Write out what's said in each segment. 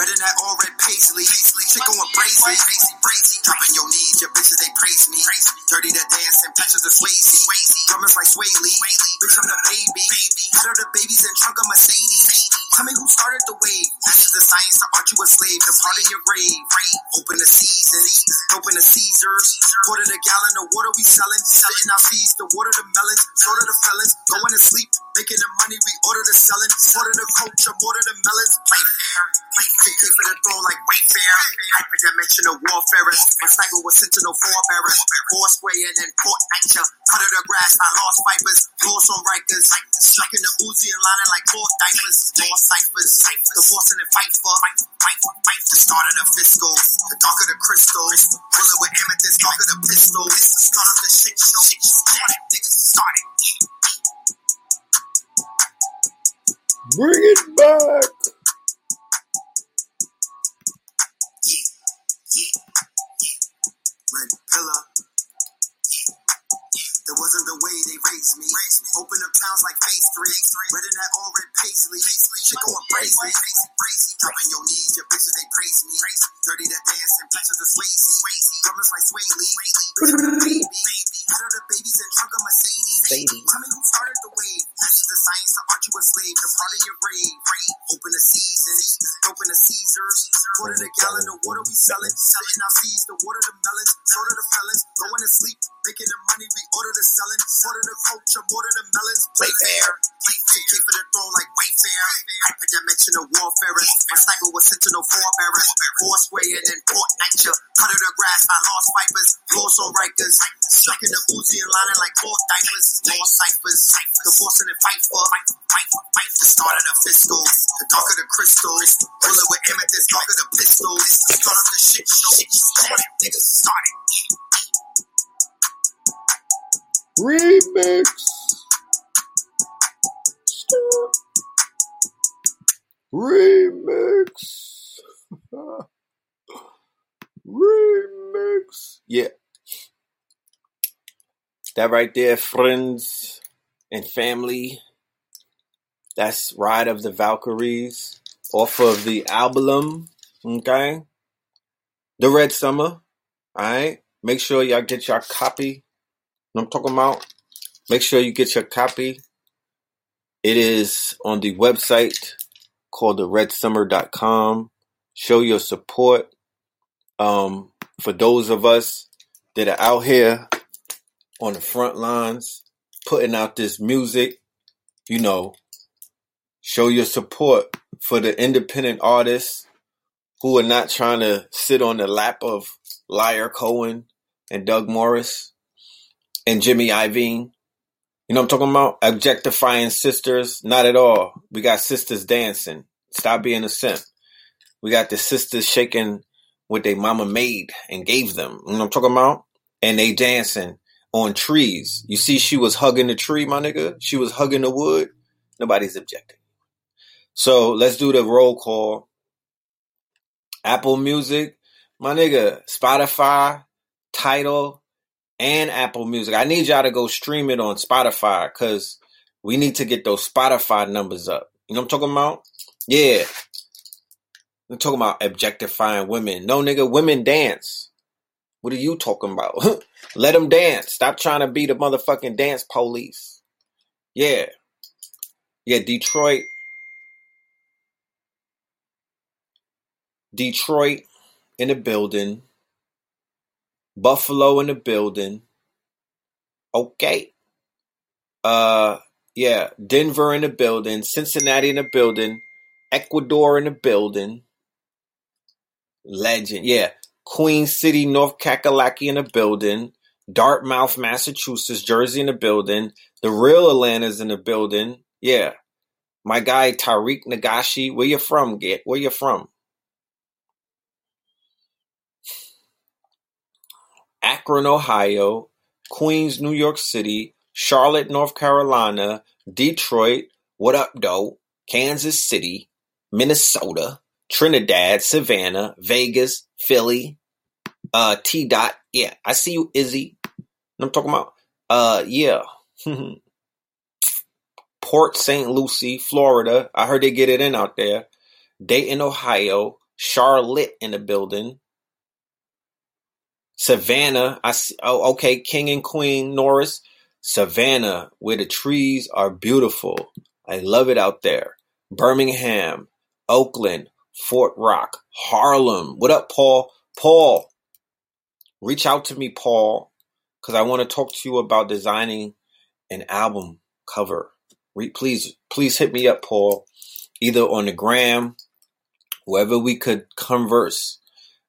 Red in that all red paisley. Chick going brazy. Dropping That right there, friends and family. That's Ride of the Valkyries off of the album. Okay. The Red Summer. Alright. Make sure y'all get your copy. I'm talking about. Make sure you get your copy. It is on the website called theredsummer.com. Show your support. Um, for those of us that are out here on the front lines, putting out this music, you know, show your support for the independent artists who are not trying to sit on the lap of Lyor Cohen and Doug Morris and Jimmy Iovine. You know I'm talking about? Objectifying sisters? Not at all. We got sisters dancing. Stop being a simp. We got the sisters shaking what they mama made and gave them. You know I'm talking about? And they dancing on trees. You see, she was hugging the tree, my nigga. She was hugging the wood. Nobody's objecting. So let's do the roll call. Apple Music, my nigga, Spotify, Tidal, and Apple Music. I need y'all to go stream it on Spotify because we need to get those Spotify numbers up. You know what I'm talking about? Yeah. I'm talking about objectifying women. No, nigga, women dance. What are you talking about? Let them dance. Stop trying to be the motherfucking dance police. Yeah. Yeah, Detroit. Detroit in the building. Buffalo in the building. Okay. Uh yeah, Denver in the building, Cincinnati in the building, Ecuador in the building. Legend. Yeah. Queen City, North Kakalaki in the building. Dartmouth, Massachusetts, Jersey in the building. The real Atlanta's in the building. Yeah. My guy Tariq Nagashi. Where you from? Get where you from? Akron, Ohio, Queens, New York City, Charlotte, North Carolina, Detroit, what up, though? Kansas City, Minnesota, Trinidad, Savannah, Vegas, Philly, uh, T dot. Yeah, I see you, Izzy. I'm talking about. Uh, yeah. Port St. Lucie, Florida. I heard they get it in out there. Dayton, Ohio. Charlotte in the building. Savannah, I see, oh, okay, King and Queen Norris. Savannah, where the trees are beautiful. I love it out there. Birmingham, Oakland, Fort Rock, Harlem. What up, Paul? Paul, reach out to me, Paul, because I want to talk to you about designing an album cover. Re- please, please hit me up, Paul, either on the gram, wherever we could converse.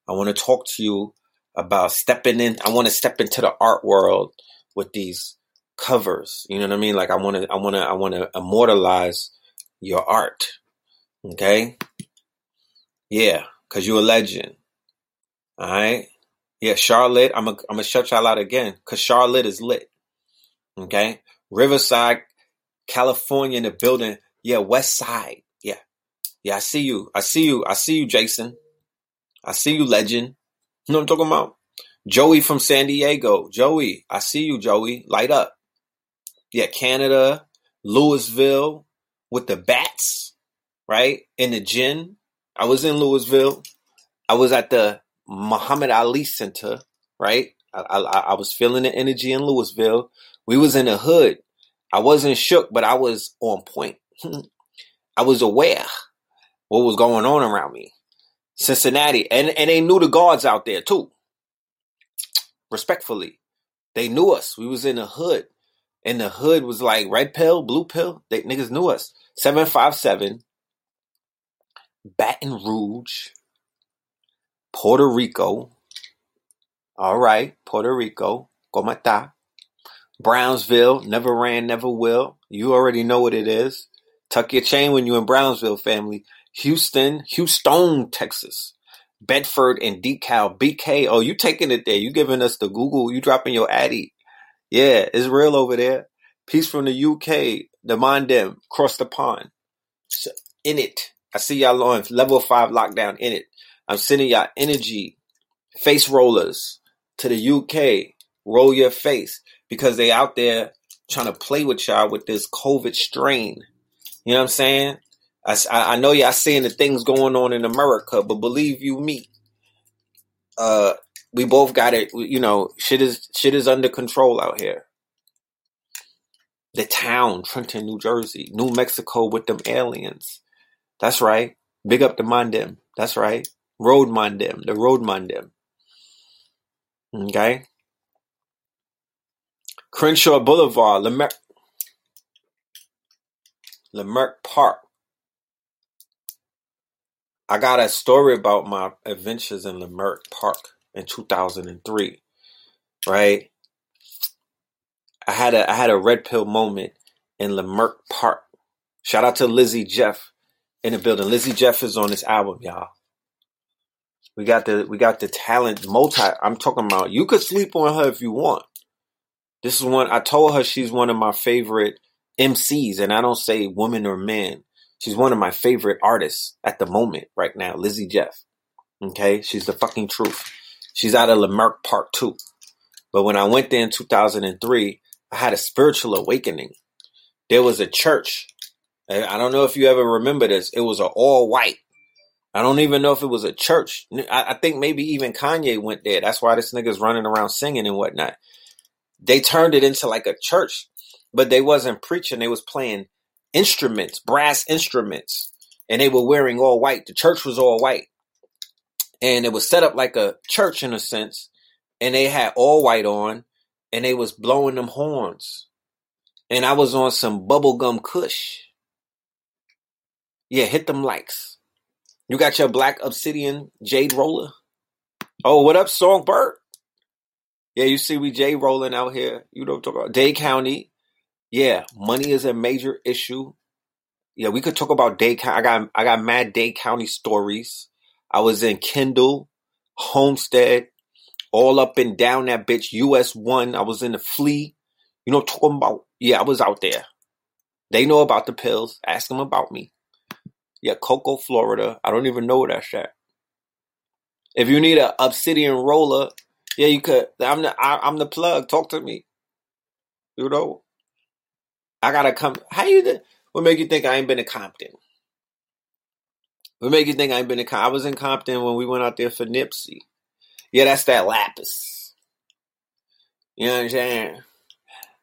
I want to talk to you about stepping in. I want to step into the art world with these covers. You know what I mean? Like I want to, I want to, I want to immortalize your art. Okay. Yeah. Cause you're a legend. All right. Yeah. Charlotte. I'm going I'm gonna shut y'all out again. Cause Charlotte is lit. Okay. Riverside, California in the building. Yeah. West side. Yeah. Yeah. I see you. I see you. I see you, Jason. I see you, legend. You know what I'm talking about? Joey from San Diego. Joey, I see you, Joey. Light up. Yeah, Canada, Louisville with the bats, right? In the gin. I was in Louisville. I was at the Muhammad Ali Center, right? I, I, I was feeling the energy in Louisville. We was in the hood. I wasn't shook, but I was on point. I was aware what was going on around me. Cincinnati, and and they knew the guards out there too. Respectfully, they knew us. We was in the hood, and the hood was like red pill, blue pill. They niggas knew us. Seven five seven, Baton Rouge, Puerto Rico. All right, Puerto Rico, Comata. Brownsville, never ran, never will. You already know what it is. Tuck your chain when you in Brownsville, family. Houston, Houston, Texas, Bedford and DeKalb, BK. Oh, you taking it there. You giving us the Google. You dropping your Addy. Yeah, it's real over there. Peace from the UK, the Mondem, cross the pond. In it. I see y'all on level five lockdown in it. I'm sending y'all energy, face rollers to the UK. Roll your face because they out there trying to play with y'all with this COVID strain. You know what I'm saying? I, I know y'all seeing the things going on in America, but believe you me, uh, we both got it. You know, shit is shit is under control out here. The town, Trenton, New Jersey, New Mexico with them aliens. That's right. Big up the Mondem. That's right. Road Mondem. The Road Mondem. Okay. Crenshaw Boulevard, Leimert, Leimert Park. I got a story about my adventures in Leimert Park in 2003, right? I had a I had a red pill moment in Leimert Park. Shout out to Lizzie Jeff in the building. Lizzie Jeff is on this album, y'all. We got the we got the talent multi. I'm talking about. You could sleep on her if you want. This is one I told her she's one of my favorite MCs, and I don't say woman or man. She's one of my favorite artists at the moment right now, Lizzie Jeff. Okay, she's the fucking truth. She's out of Leimert Park too. But when I went there in 2003, I had a spiritual awakening. There was a church. I don't know if you ever remember this. It was an all white. I don't even know if it was a church. I, think maybe even Kanye went there. That's why this nigga's running around singing and whatnot. They turned it into like a church, but they wasn't preaching. They was playing instruments, brass instruments, and they were wearing all white. The church was all white. And it was set up like a church in a sense, and they had all white on, and they was blowing them horns. And I was on some bubblegum kush. Yeah, hit them likes. You got your black obsidian jade roller? Oh, what up, Songbird? Yeah, you see we J rolling out here. You don't talk about Dade County. Yeah, money is a major issue. Yeah, we could talk about Dade County. I got I got mad Dade County stories. I was in Kendall, Homestead, all up and down that bitch. US one. I was in the flea. You know, talking about yeah, I was out there. They know about the pills. Ask them about me. Yeah, Cocoa, Florida. I don't even know where that's at. If you need a obsidian roller, yeah, you could. I'm the I, I'm the plug. Talk to me. You know, I gotta come. How you? What make you think I ain't been to Compton? What make you think I ain't been in? I was in Compton when we went out there for Nipsey. Yeah, that's that lapis. You know what I'm saying?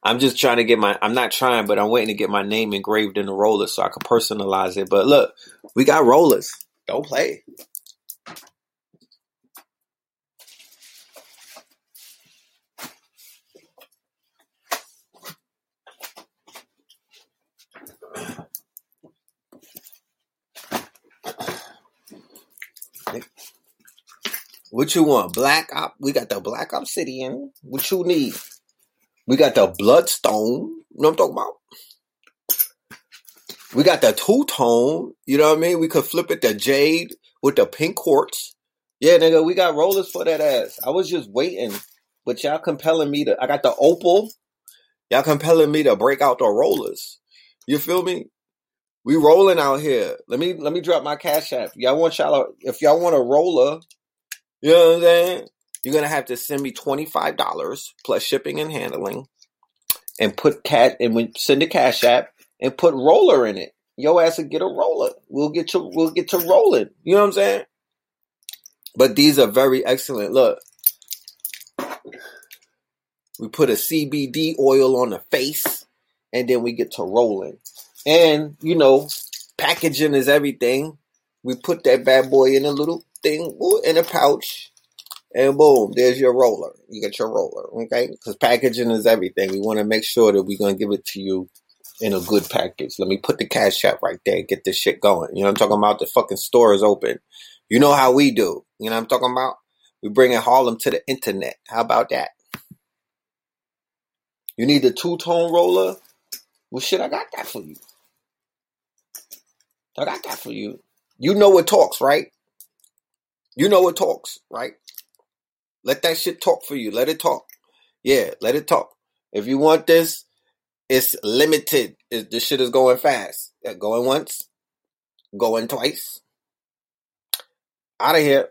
I'm just trying to get my. I'm not trying, but I'm waiting to get my name engraved in the roller so I can personalize it. But look, we got rollers. Don't play. What you want? Black op? We got the black obsidian. What you need? We got the bloodstone. You know what I'm talking about? We got the two tone. You know what I mean? We could flip it to jade with the pink quartz. Yeah, nigga, we got rollers for that ass. I was just waiting, but y'all compelling me to. I got the opal. Y'all compelling me to break out the rollers. You feel me? We rolling out here. Let me let me drop my cash app. Y'all want y'all if y'all want a roller, you know what I'm saying? You're gonna have to send me twenty five dollars plus shipping and handling, and put cat and we send a cash app and put roller in it. Yo ass will get a roller. We'll get to we'll get to rolling. You know what I'm saying? But these are very excellent. Look, we put a CBD oil on the face, and then we get to rolling. And you know, packaging is everything. We put that bad boy in a little thing in a pouch, and boom, there's your roller. You get your roller, okay? Because packaging is everything. We want to make sure that we're gonna give it to you in a good package. Let me put the cash out right there. And get this shit going. You know I'm talking about? The fucking store is open. You know how we do. You know I'm talking about? We bringing Harlem to the internet. How about that? You need the two tone roller? Well, shit, I got that for you. I got that for you. You know what talks, right? You know what talks, right? Let that shit talk for you. Let it talk. Yeah, let it talk. If you want this, it's limited. It, this shit is going fast. Going once, going twice. Out of here.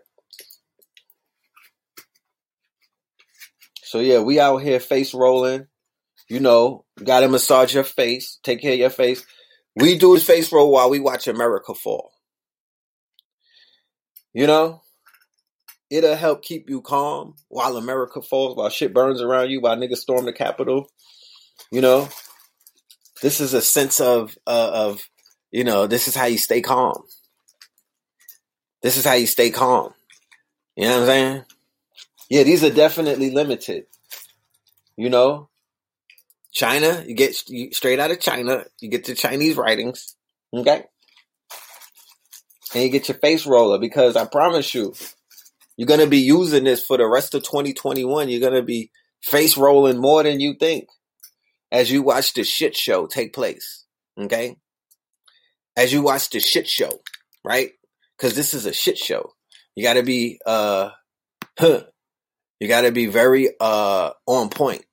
So yeah, we out here face rolling. You know, gotta massage your face, take care of your face. We do face roll while we watch America fall. You know, it'll help keep you calm while America falls, while shit burns around you, while niggas storm the Capitol. You know, this is a sense of uh, of you know, this is how you stay calm. This is how you stay calm. You know what I'm saying? Yeah, these are definitely limited. You know, China, you get straight out of China, you get the Chinese writings, okay? And you get your face roller because I promise you, you're going to be using this for the rest of 2021. You're going to be face rolling more than you think as you watch the shit show take place, okay? As you watch the shit show, right? Because this is a shit show. You got to be, uh, huh, you got to be very uh on point.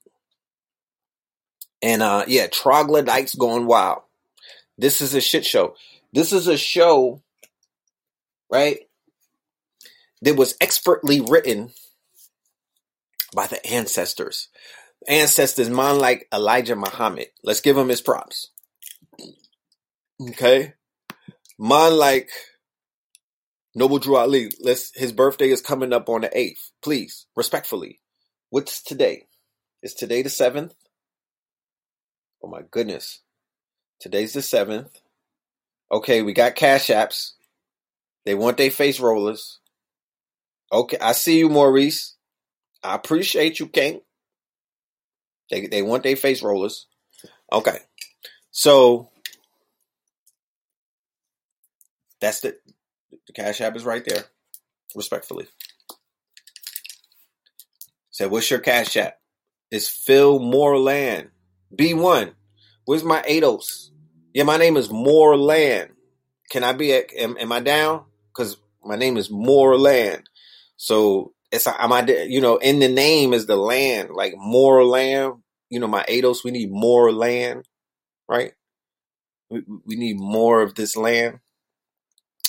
And uh yeah, troglodytes going wild. This is a shit show. This is a show, right? That was expertly written by the ancestors. Ancestors, man like Elijah Muhammad. Let's give him his props. Okay? Man like Noble Drew Ali. Let's his birthday is coming up on the 8th. Please, respectfully. What's today? Is today the 7th? Oh my goodness. Today's the 7th. Okay, we got cash apps. They want their face rollers. Okay, I see you, Maurice. I appreciate you, King. They they want their face rollers. Okay. So that's the the cash app is right there. Respectfully. Said, what's your cash app? It's Phil Moreland. B1. Where's my ADOS? Yeah, my name is Moreland. Can I be at, am, am I down? Because my name is Moreland. So it's, I am I, you know, in the name is the land, like more land. You know, my ADOS, we need more land, right? We, we need more of this land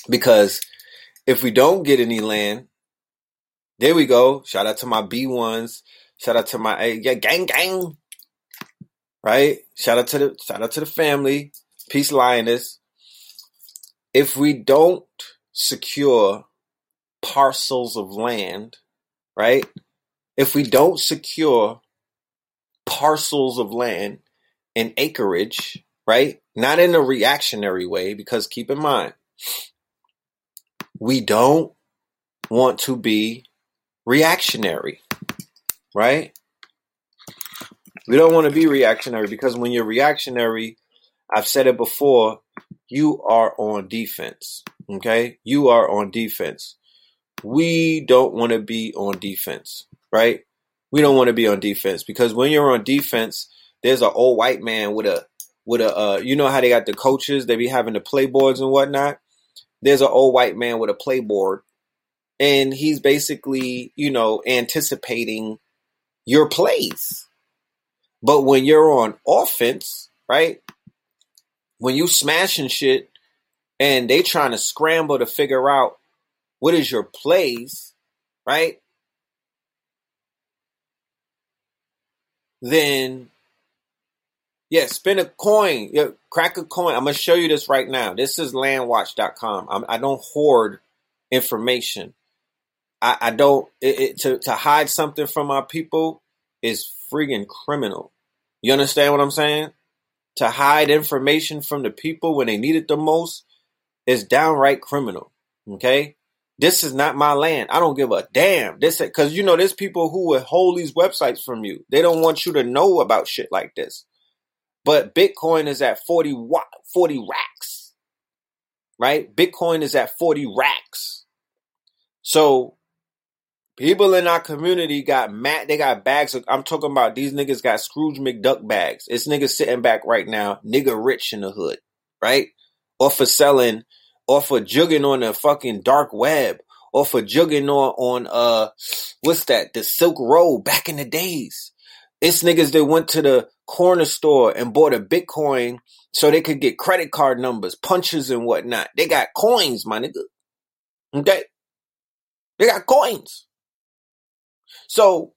because if we don't get any land, there we go. Shout out to my B1s. Shout out to my eh, yeah, gang gang right? Shout out to the shout out to the family. Peace lioness. If we don't secure parcels of land, right? If we don't secure parcels of land and acreage, right? Not in a reactionary way, because keep in mind, we don't want to be reactionary, right? We don't want to be reactionary because when you're reactionary, I've said it before, you are on defense. Okay? You are on defense. We don't want to be on defense, right? We don't want to be on defense because when you're on defense, there's an old white man with a with a uh, you know how they got the coaches, they be having the playboards and whatnot. There's an old white man with a playboard and he's basically, you know, anticipating your plays. But when you're on offense, right? When you smashing shit and they trying to scramble to figure out what is your place, right? Then yeah, spin a coin. Yeah, crack a coin. I'm gonna show you this right now. This is landwatch.com. I'm, I do not hoard information. I, I don't it, it, to to hide something from our people is friggin' criminal. You understand what I'm saying? To hide information from the people when they need it the most is downright criminal. Okay? This is not my land. I don't give a damn. This because you know there's people who will hold these websites from you. They don't want you to know about shit like this. But Bitcoin is at 40 40 racks. Right? Bitcoin is at 40 racks. So people in our community got mad. They got bags of, I'm talking about these niggas got Scrooge McDuck bags. It's niggas sitting back right now, nigga rich in the hood, right? Or for selling or for jugging on the fucking dark web, or for jugging on on uh what's that? The Silk Road back in the days. It's niggas that went to the corner store and bought a Bitcoin so they could get credit card numbers, punches and whatnot. They got coins, my nigga. Okay? They got coins. So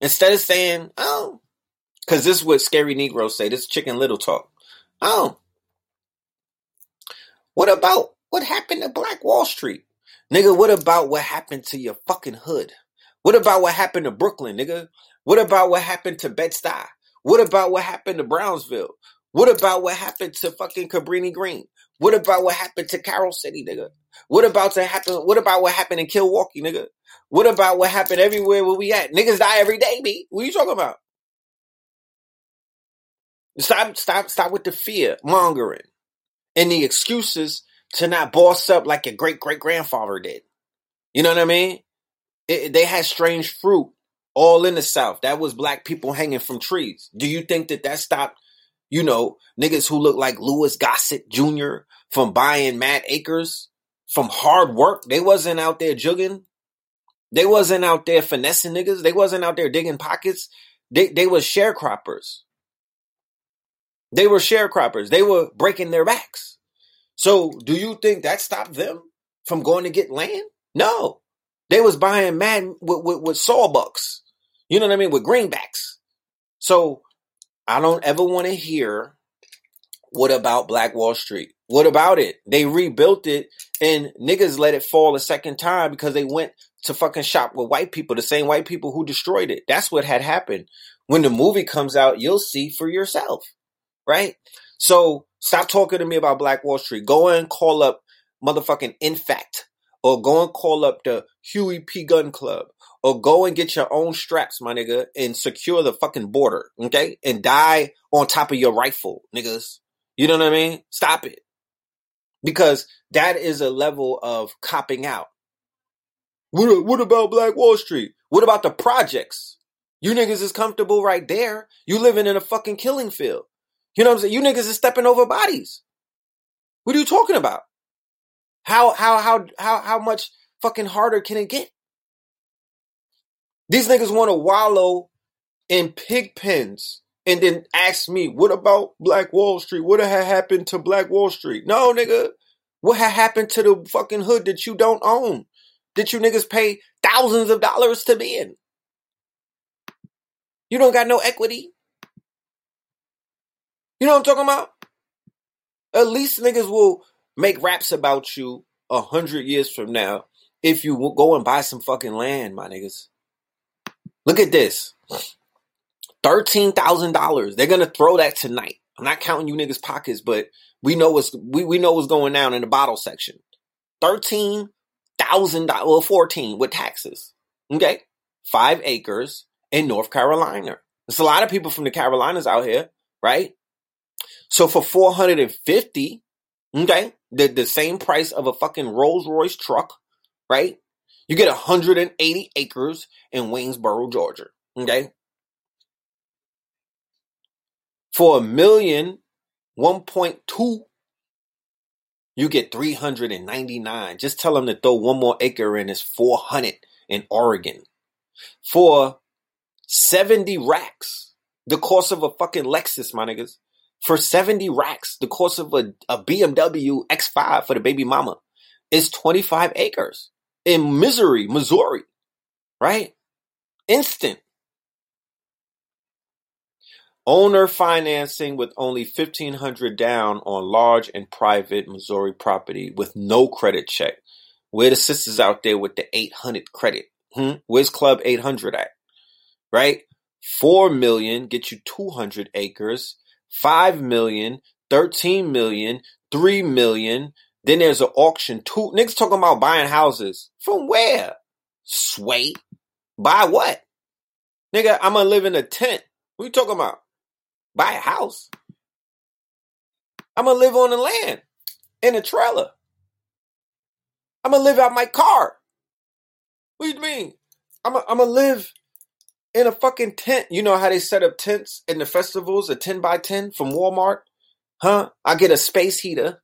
instead of saying, oh, because this is what scary Negroes say, this chicken little talk. Oh, what about what happened to Black Wall Street? Nigga, what about what happened to your fucking hood? What about what happened to Brooklyn, nigga? What about what happened to Bed-Stuy? What about what happened to Brownsville? What about what happened to fucking Cabrini Green? What about what happened to Carol City, nigga? What about to happen? What about what happened in Milwaukee, nigga? What about what happened everywhere where we at? Niggas die every day, me. What are you talking about? Stop, stop, stop with the fear mongering the excuses to not boss up like your great great grandfather did. You know what I mean? It, they had strange fruit all in the South. That was black people hanging from trees. Do you think that that stopped, you know, niggas who look like Louis Gossett Jr. from buying mad acres from hard work? They wasn't out there jugging. They wasn't out there finessing niggas. They wasn't out there digging pockets. They they was sharecroppers. They were sharecroppers. They were breaking their backs. So do you think that stopped them from going to get land? No. They was buying mad with, with, with sawbucks. You know what I mean? With greenbacks. So I don't ever want to hear what about Black Wall Street? What about it? They rebuilt it and niggas let it fall a second time because they went to fucking shop with white people, the same white people who destroyed it. That's what had happened. When the movie comes out, you'll see for yourself right? So stop talking to me about Black Wall Street. Go and call up motherfucking NFAC or go and call up the Huey P. Gun Club or go and get your own straps, my nigga, and secure the fucking border, okay? And die on top of your rifle, niggas. You know what I mean? Stop it. Because that is a level of copping out. What, what about Black Wall Street? What about the projects? You niggas is comfortable right there. You living in a fucking killing field. You know what I'm saying? You niggas is stepping over bodies. What are you talking about? How how how how how much fucking harder can it get? These niggas want to wallow in pig pens and then ask me, what about Black Wall Street? What had happened to Black Wall Street? No, nigga. What had happened to the fucking hood that you don't own? That you niggas pay thousands of dollars to be in? You don't got no equity. You know what I'm talking about? At least niggas will make raps about you a hundred years from now if you go and buy some fucking land, my niggas. Look at this. $13,000. They're going to throw that tonight. I'm not counting you niggas pockets, but we know what's, we, we know what's going down in the bottle section. $13,000, well, 14 with taxes. Okay. Five acres in North Carolina. There's a lot of people from the Carolinas out here, right? So for 450, okay, the, the same price of a fucking Rolls Royce truck, right? You get 180 acres in Waynesboro, Georgia. Okay. For a million, 1.2, you get 399. Just tell them to throw one more acre in. It's 400 in Oregon. For 70 racks, the cost of a fucking Lexus, my niggas. For 70 racks, the cost of a, a BMW X5 for the baby mama is 25 acres in Missouri, Missouri, right? Instant. Owner financing with only 1500 down on large and private Missouri property with no credit check. Where the sisters out there with the 800 credit? Hmm? Where's Club 800 at? Right? 4 million get you 200 acres. 5 million, 13 million, 3 million. Then there's an auction. Two niggas talking about buying houses. From where? Sway. Buy what? Nigga, I'm gonna live in a tent. What you talking about? Buy a house. I'm gonna live on the land in a trailer. I'm gonna live out my car. What do you mean? I'm gonna, live in a fucking tent. You know how they set up tents in the festivals, a 10 by 10 from Walmart? Huh? I get a space heater,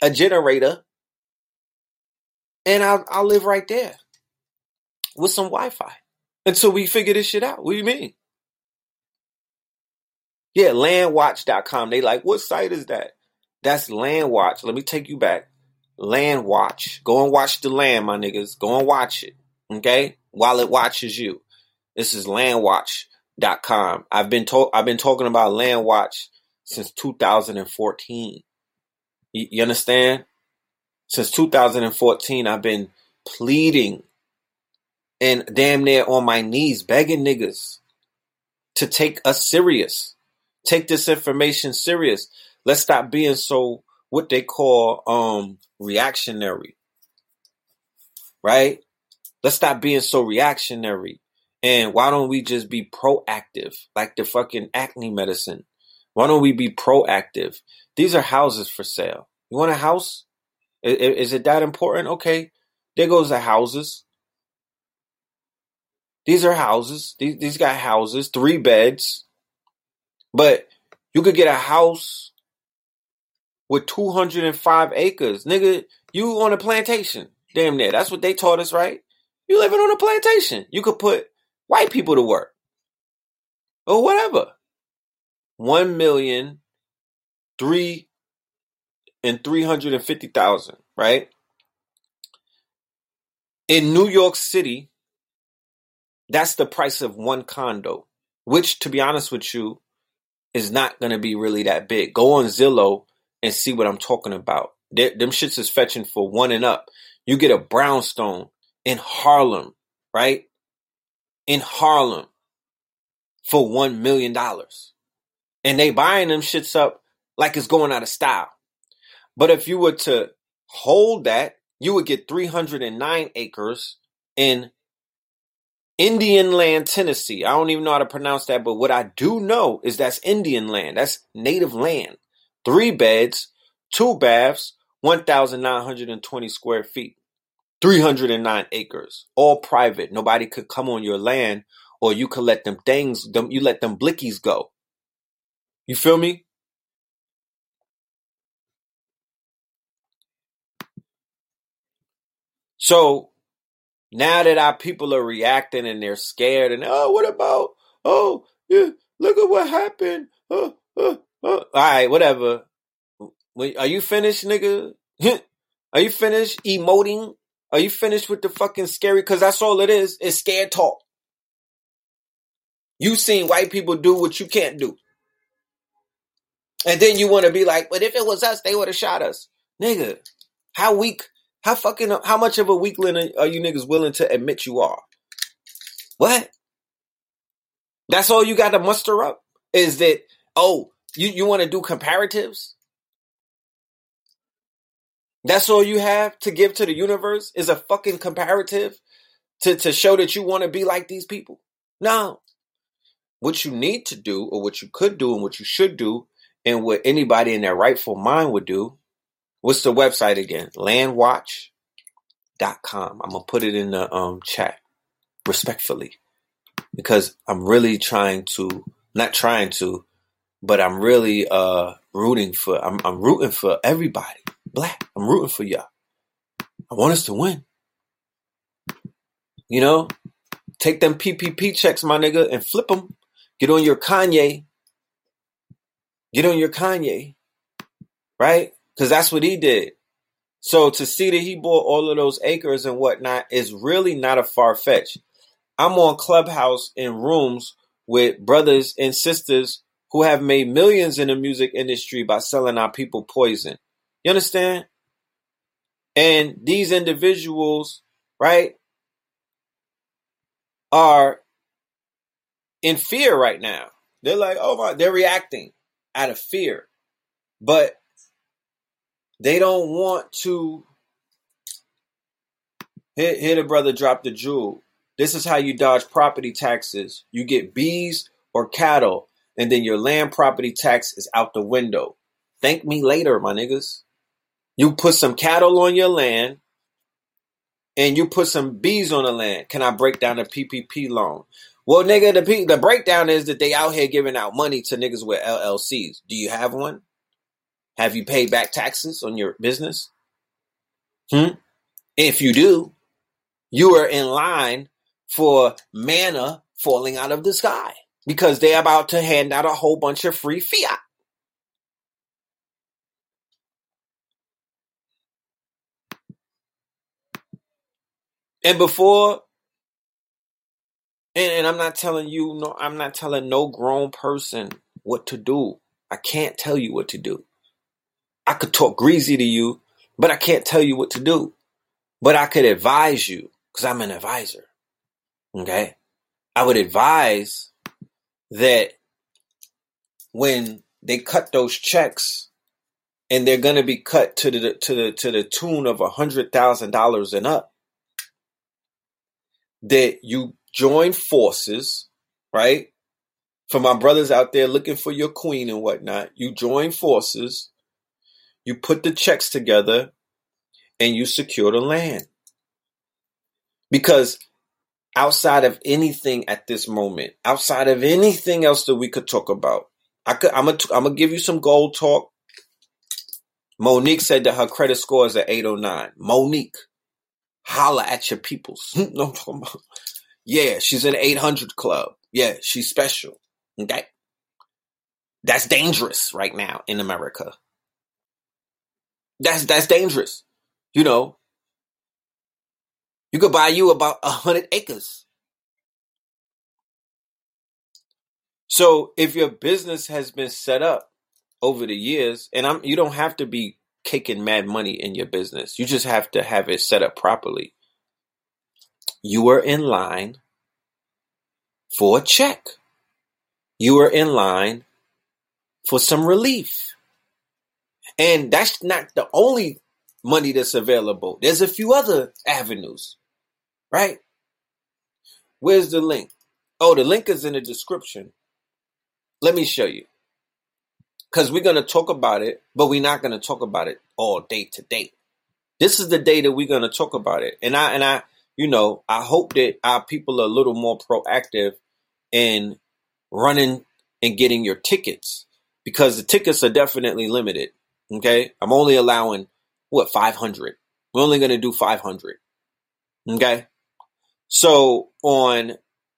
a generator, and I'll, I'll live right there with some Wi Fi until we figure this shit out. What do you mean? Yeah, landwatch.com. They like, what site is that? That's Landwatch. Let me take you back. Landwatch. Go and watch the land, my niggas. Go and watch it. Okay? While it watches you. This is landwatch.com. I've been told I've been talking about Landwatch since 2014. You, you understand? Since 2014, I've been pleading and damn near on my knees begging niggas to take us serious. Take this information serious. Let's stop being so what they call um reactionary. Right? Let's stop being so reactionary. And why don't we just be proactive like the fucking acne medicine? Why don't we be proactive? These are houses for sale. You want a house? Is, it that important? Okay. There goes the houses. These are houses. These, these got houses, three beds. But you could get a house with 205 acres. Nigga, you on a plantation. Damn near. That's what they taught us, right? You living on a plantation. You could put white people to work. Or whatever. One million three and three hundred and fifty thousand, right? In New York City, that's the price of one condo, which to be honest with you, is not gonna be really that big. Go on Zillow and see what I'm talking about. They, them shits is fetching for one and up. You get a brownstone in Harlem, right? In Harlem for one million dollars. And they buying them shits up like it's going out of style. But if you were to hold that, you would get 309 acres in Indian land, Tennessee. I don't even know how to pronounce that, but what I do know is that's Indian land. That's native land. Three beds, two baths, 1,920 square feet, 309 acres, all private. Nobody could come on your land or you could let them things, them, you let them blickies go. You feel me? So now that our people are reacting and they're scared and oh, what about oh yeah, look at what happened. Uh, uh, uh, oh, oh, oh. All right, whatever. Are you finished, nigga? are you finished emoting? Are you finished with the fucking scary? Because that's all it is. It's scared talk. You seen white people do what you can't do. And then you want to be like, but if it was us, they would have shot us. Nigga, how weak How fucking how much of a weakling are are you niggas willing to admit you are? What? That's all you got to muster up? Is that oh, you, you want to do comparatives? That's all you have to give to the universe is a fucking comparative to, to show that you want to be like these people? No. What you need to do, or what you could do, and what you should do, and what anybody in their rightful mind would do, what's the website again? Landwatch.com. I'm going to put it in the um, chat respectfully because I'm really trying to, not trying to, but I'm really uh, rooting for, I'm, I'm rooting for everybody. Black. I'm rooting for y'all. I want us to win. You know, take them PPP checks, my nigga, and flip them. Get on your Kanye. Get on your Kanye. Right? Because that's what he did. So to see that he bought all of those acres and whatnot is really not a far fetch. I'm on Clubhouse in rooms with brothers and sisters who have made millions in the music industry by selling our people poison. You understand? And these individuals, right, are in fear right now. They're like, oh my, they're reacting out of fear. But they don't want to hit, hit a brother drop the jewel. This is how you dodge property taxes. You get bees or cattle, and then your land property tax is out the window. Thank me later, my niggas. You put some cattle on your land, and you put some bees on the land. Can I break down a PPP loan? Well, nigga, the P- the breakdown is that they out here giving out money to niggas with LLCs. Do you have one? Have you paid back taxes on your business? Hmm? If you do, you are in line for manna falling out of the sky because they're about to hand out a whole bunch of free fiat. And before, and, and I'm not telling you, no, I'm not telling no grown person what to do. I can't tell you what to do. I could talk greasy to you, but I can't tell you what to do. But I could advise you because I'm an advisor. Okay. I would advise that when they cut those checks and they're going to be cut to the, to the, to the tune of a hundred thousand dollars and up, that you join forces, right? For my brothers out there looking for your queen and whatnot, you join forces, you put the checks together, and you secure the land. Because outside of anything at this moment, outside of anything else that we could talk about, I could I'm gonna give you some gold talk. Monique said that her credit score is at 809. Monique, holla at your peoples. no, yeah, she's in 800 club. Yeah, she's special. Okay. That's dangerous right now in America. That's, that's dangerous. You know, you could buy you about a hundred acres. So if your business has been set up over the years, and I'm, you don't have to be kicking mad money in your business. You just have to have it set up properly. You are in line for a check. You are in line for some relief. And that's not the only money that's available. There's a few other avenues, right? Where's the link? Oh, the link is in the description. Let me show you because we're going to talk about it, but we're not going to talk about it all day to day. This is the day that we're going to talk about it. And I, and I, you know, I hope that our people are a little more proactive in running and getting your tickets because the tickets are definitely limited. Okay. I'm only allowing what, 500. We're only going to do 500. Okay. So on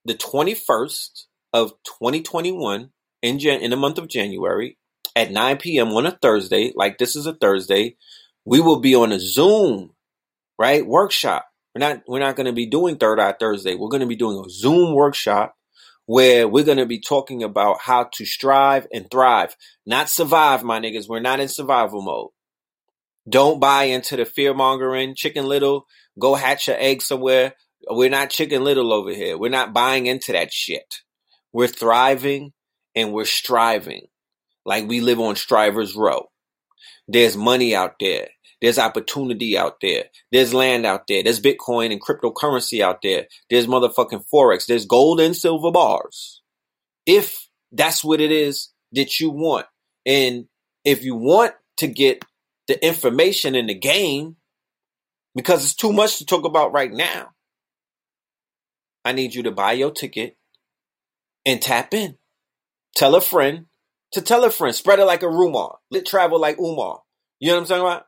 the 21st of 2021 in Jan- in the month of January, at 9 p.m. on a Thursday, like this is a Thursday, we will be on a Zoom, right? Workshop. We're not we're not going to be doing Third Eye Thursday. We're going to be doing a Zoom workshop where we're going to be talking about how to strive and thrive, not survive, my niggas. We're not in survival mode. Don't buy into the fear mongering. Chicken Little, go hatch your egg somewhere. We're not Chicken Little over here. We're not buying into that shit. We're thriving and we're striving like we live on Strivers Row. There's money out there. There's opportunity out there. There's land out there. There's Bitcoin and cryptocurrency out there. There's motherfucking Forex. There's gold and silver bars. If that's what it is that you want. And if you want to get the information in the game, because it's too much to talk about right now, I need you to buy your ticket and tap in. Tell a friend to tell a friend. Spread it like a rumor. Let travel like Umar. You know what I'm talking about?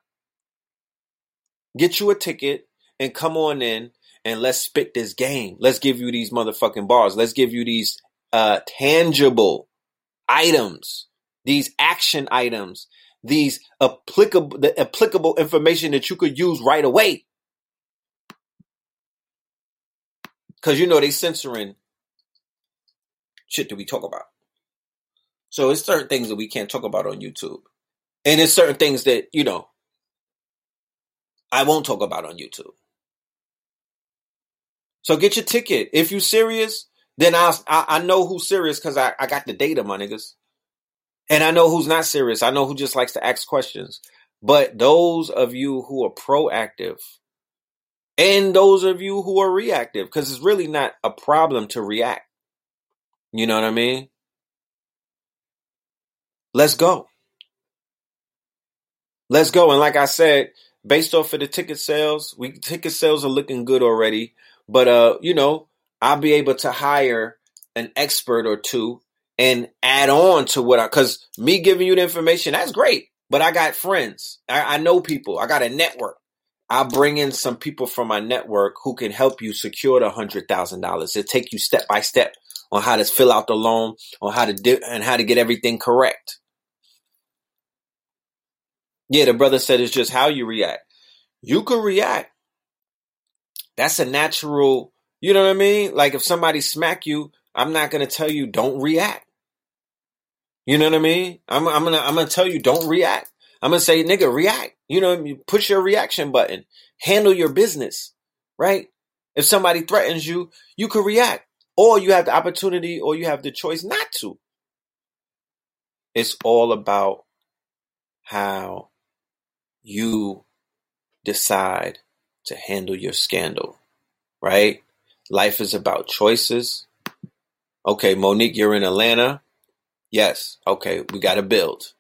Get you a ticket and come on in and let's spit this game. Let's give you these motherfucking bars. Let's give you these uh, tangible items, these action items, these applicable the applicable information that you could use right away. Cause you know they censoring shit that we talk about. So it's certain things that we can't talk about on YouTube. And it's certain things that, you know, I won't talk about on YouTube. So get your ticket. If you're serious, then I'll, I, I know who's serious because I, I got the data, my niggas. And I know who's not serious. I know who just likes to ask questions. But those of you who are proactive and those of you who are reactive, because it's really not a problem to react. You know what I mean? Let's go. Let's go. And like I said, based off of the ticket sales, we ticket sales are looking good already. But uh, you know, I'll be able to hire an expert or two and add on to what I because me giving you the information, that's great. But I got friends. I, I know people. I got a network. I'll bring in some people from my network who can help you secure the hundred thousand dollars. It'll take you step by step on how to fill out the loan, on how to do and how to get everything correct. Yeah, the brother said it's just how you react. You can react. That's a natural, you know what I mean? Like if somebody smack you, I'm not gonna tell you don't react. You know what I mean? I'm, I'm gonna I'm gonna tell you don't react. I'm gonna say nigga react. You know, you push your reaction button. Handle your business, right? If somebody threatens you, you can react, or you have the opportunity, or you have the choice not to. It's all about how you decide to handle your scandal, right? Life is about choices. Okay, Monique, you're in Atlanta. Yes. Okay, we got to build,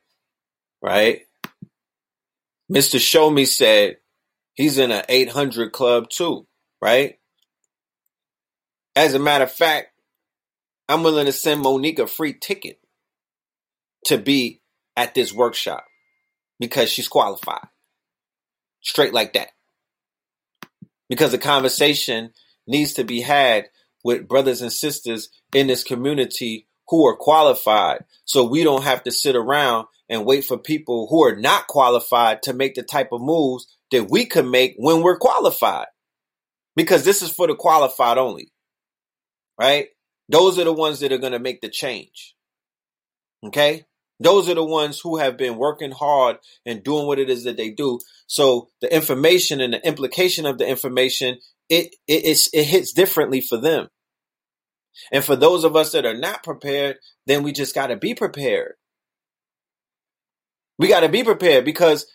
right? Mr. Show Me said he's in an 800 club too, right? As a matter of fact, I'm willing to send Monique a free ticket to be at this workshop because she's qualified. Straight like that. Because the conversation needs to be had with brothers and sisters in this community who are qualified. So we don't have to sit around and wait for people who are not qualified to make the type of moves that we can make when we're qualified. Because this is for the qualified only. Right? Those are the ones that are going to make the change. Okay? Those are the ones who have been working hard and doing what it is that they do. So the information and the implication of the information, it it, it hits differently for them. And for those of us that are not prepared, then we just got to be prepared. We got to be prepared because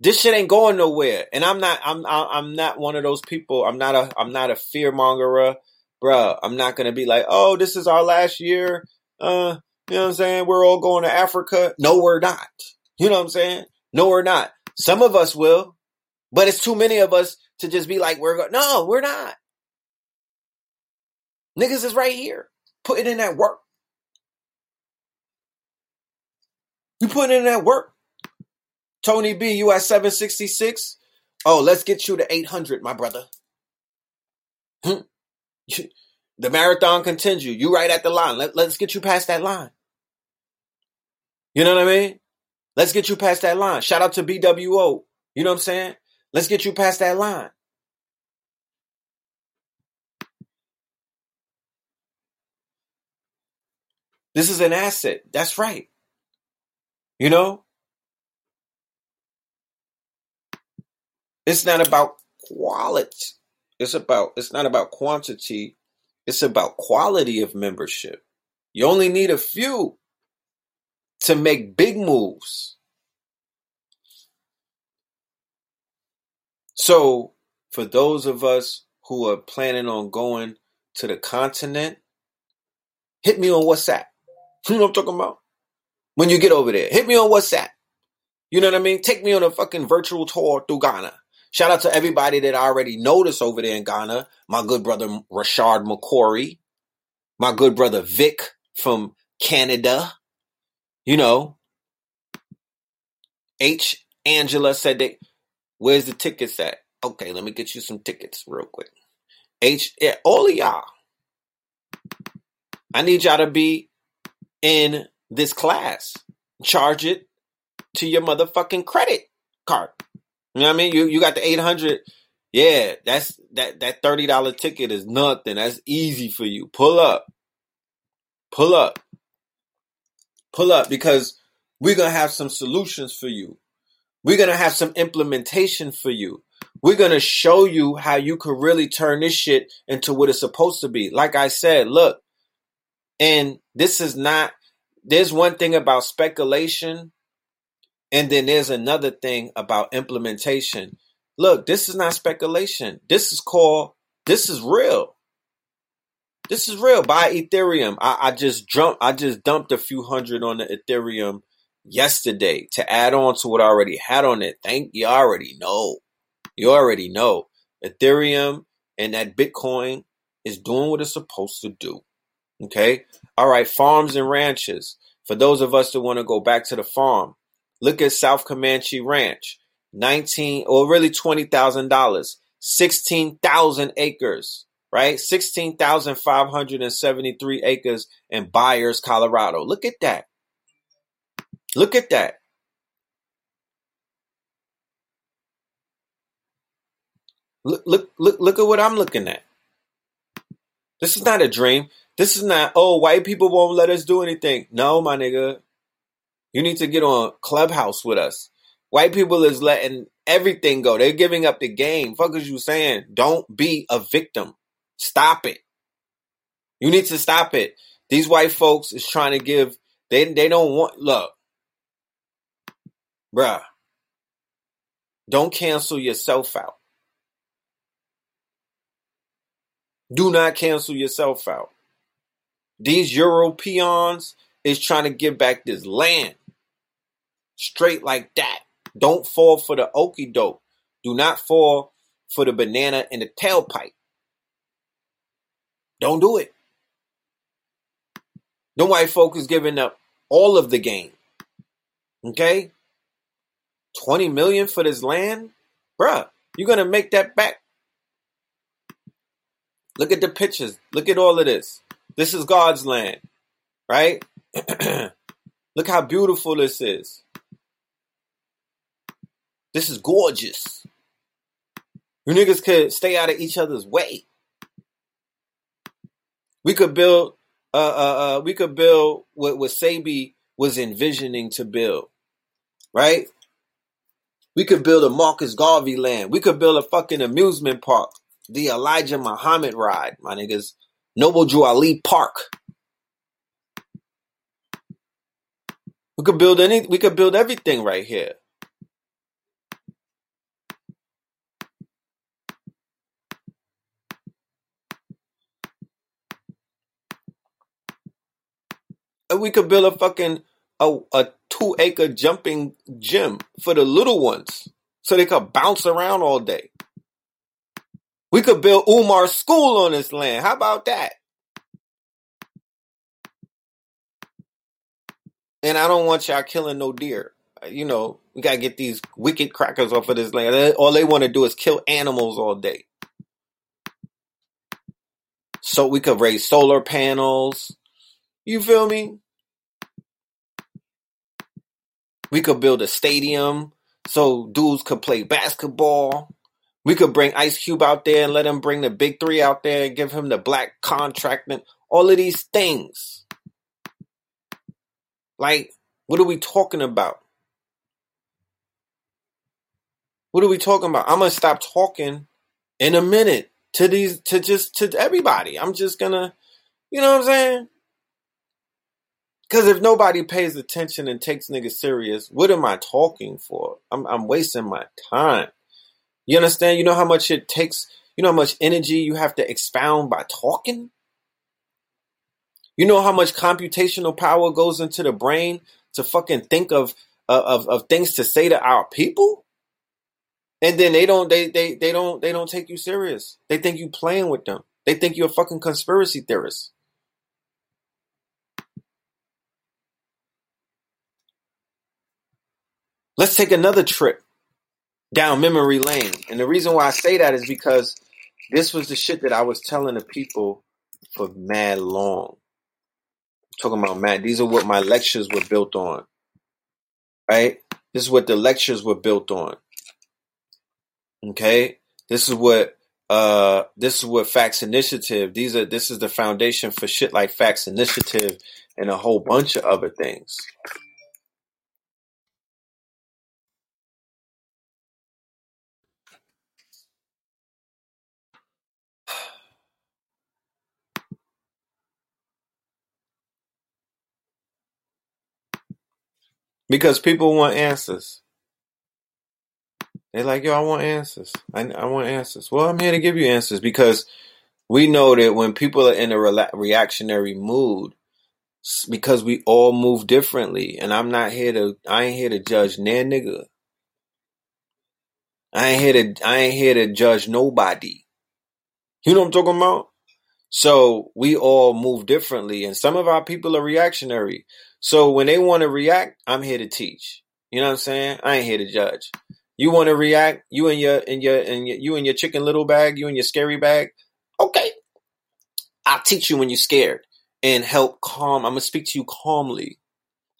this shit ain't going nowhere. And I'm not I'm I'm not one of those people. I'm not a I'm not a fear mongerer, bruh. I'm not gonna be like, oh, this is our last year. Uh, you know what I'm saying? We're all going to Africa. No, we're not. You know what I'm saying? No, we're not. Some of us will, but it's too many of us to just be like, we're going. No, we're not. Niggas is right here. Putting in that work. You putting in that work. Tony B, you at 766? Oh, let's get you to 800, my brother. Hmm. The marathon continues. You right at the line. Let, let's get you past that line. You know what I mean? Let's get you past that line. Shout out to BWO. You know what I'm saying? Let's get you past that line. This is an asset. That's right. You know? It's not about quality. It's about it's not about quantity. It's about quality of membership. You only need a few to make big moves. So, for those of us who are planning on going to the continent, hit me on WhatsApp. You know what I'm talking about? When you get over there, hit me on WhatsApp. You know what I mean? Take me on a fucking virtual tour through Ghana. Shout out to everybody that I already noticed over there in Ghana. My good brother Rashard McCory. My good brother Vic from Canada. You know. H. Angela said that. Where's the tickets at? Okay, let me get you some tickets real quick. H. Yeah, all of y'all. I need y'all to be in this class. Charge it to your motherfucking credit card. You know what I mean? You you got the eight hundred. Yeah, that's that that thirty dollar ticket is nothing. That's easy for you. Pull up. Pull up. Pull up because we're gonna have some solutions for you. We're gonna have some implementation for you. We're gonna show you how you can really turn this shit into what it's supposed to be. Like I said, look, and this is not, there's one thing about speculation, and then there's another thing about implementation. Look, this is not speculation. This is called, this is real. This is real. Buy Ethereum. I, I just jumped, I just dumped a few hundred on the Ethereum yesterday to add on to what I already had on it. Thank you already know. You already know. Ethereum and that Bitcoin is doing what it's supposed to do. Okay. All right. Farms and ranches. For those of us that want to go back to the farm, look at South Comanche Ranch. 19 or really $20,000. 16,000 acres, right? 16,573 acres in Byers, Colorado. Look at that. Look at that. Look, look, look, look at what I'm looking at. This is not a dream. This is not, oh, white people won't let us do anything. No, my nigga. You need to get on Clubhouse with us. White people is letting everything go. They're giving up the game. Fuck is you saying? Don't be a victim. Stop it. You need to stop it. These white folks is trying to give, they, they don't want, look, bruh, don't cancel yourself out. Do not cancel yourself out. These Europeans is trying to give back this land. Straight like that. Don't fall for the okey doke. Do not fall for the banana in the tailpipe. Don't do it. The white folk is giving up all of the game. Okay? 20 million for this land? Bruh, you're gonna make that back. Look at the pictures. Look at all of this. This is God's land. Right? Look how beautiful this is. This is gorgeous. You niggas could stay out of each other's way. We could build uh uh, uh we could build what what Sabi was envisioning to build. Right? We could build a Marcus Garvey land. We could build a fucking amusement park. The Elijah Muhammad ride, my niggas. Noble Drew Ali Park. We could build any we could build everything right here. We could build a fucking a, a two acre jumping gym for the little ones so they could bounce around all day. We could build Umar school on this land. How about that? And I don't want y'all killing no deer. Uh, you know, we gotta get these wicked crackers off of this land. All they want to do is kill animals all day. So we could raise solar panels. You feel me? We could build a stadium so dudes could play basketball. We could bring Ice Cube out there and let him bring the big three out there and give him the black contract and all of these things. Like, what are we talking about? What are we talking about? I'm gonna stop talking in a minute to these to just to everybody. I'm just gonna, you know what I'm saying? Because if nobody pays attention and takes niggas serious, what am I talking for? I'm I'm wasting my time. You understand? You know how much it takes. You know how much energy you have to expound by talking. You know how much computational power goes into the brain to fucking think of of of things to say to our people, and then they don't they they they don't they don't take you serious. They think you playing with them. They think you're a fucking conspiracy theorist. Let's take another trip down memory lane. And the reason why I say that is because this was the shit that I was telling the people for mad long. talking about mad. These are what my lectures were built on. Right? This is what the lectures were built on. Okay? This is what uh this is what facts initiative these are this is the foundation for shit like facts initiative and a whole bunch of other things Because people want answers. They're like, yo, I want answers. I, I want answers. Well, I'm here to give you answers because we know that when people are in a re- reactionary mood, because we all move differently, and I'm not here to, I ain't here to judge nan nigga. I ain't here to, I ain't here to judge nobody. You know what I'm talking about? So we all move differently, and some of our people are reactionary. So when they want to react, I'm here to teach. You know what I'm saying? I ain't here to judge. You want to react? You and your and your and your, you and your chicken little bag, you and your scary bag. Okay, I'll teach you when you're scared and help calm. I'm gonna speak to you calmly,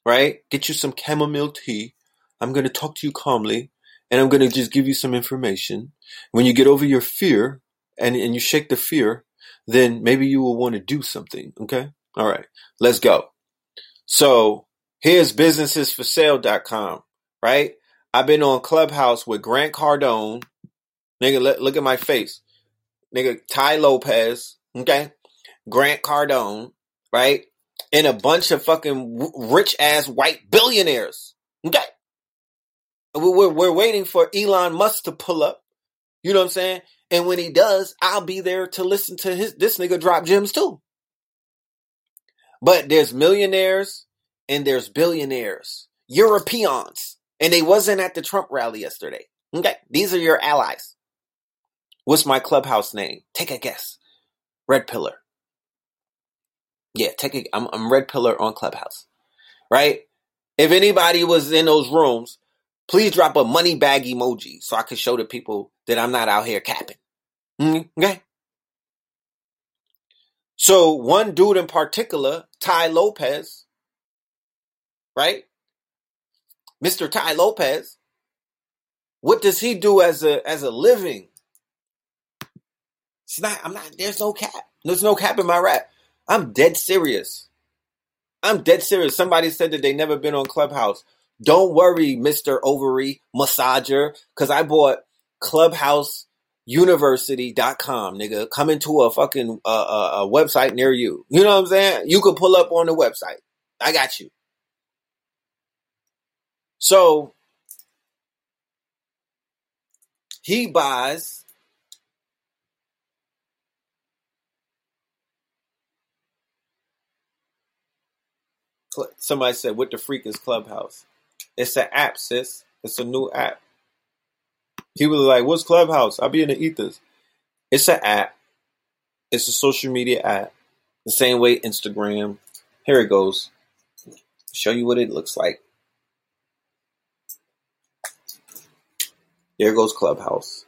right? Get you some chamomile tea. I'm gonna talk to you calmly, and I'm gonna just give you some information. When you get over your fear and and you shake the fear, then maybe you will want to do something. Okay, all right, let's go. So here's businessesforsale.com, right? I've been on Clubhouse with Grant Cardone. Nigga, look, look at my face. Nigga, Tai Lopez, okay? Grant Cardone, right? And a bunch of fucking rich ass white billionaires, okay? We're, we're waiting for Elon Musk to pull up. You know what I'm saying? And when he does, I'll be there to listen to his this nigga drop gems too. But there's millionaires and there's billionaires, Europeans, and they wasn't at the Trump rally yesterday. Okay, these are your allies. What's my clubhouse name? Take a guess. Red Pillar. Yeah, take a. I'm, I'm Red Pillar on Clubhouse, right? If anybody was in those rooms, please drop a money bag emoji so I can show the people that I'm not out here capping. Mm-hmm. Okay. So one dude in particular, Tai Lopez, right? Mr. Tai Lopez, what does he do as a as a living? It's not I'm not there's no cap. There's no cap in my rap. I'm dead serious. I'm dead serious. Somebody said that they never been on Clubhouse. Don't worry, Mr. Ovary Massager, because I bought Clubhouse university.com, nigga. Coming to a fucking uh, uh, a website near you. You know what I'm saying? You can pull up on the website. I got you. So he buys somebody said what the freak is clubhouse it's an app sis it's a new app he was like, "What's Clubhouse? I'll be in the ethers." It's an app. It's a social media app. The same way Instagram. Here it goes. Show you what it looks like. There goes Clubhouse.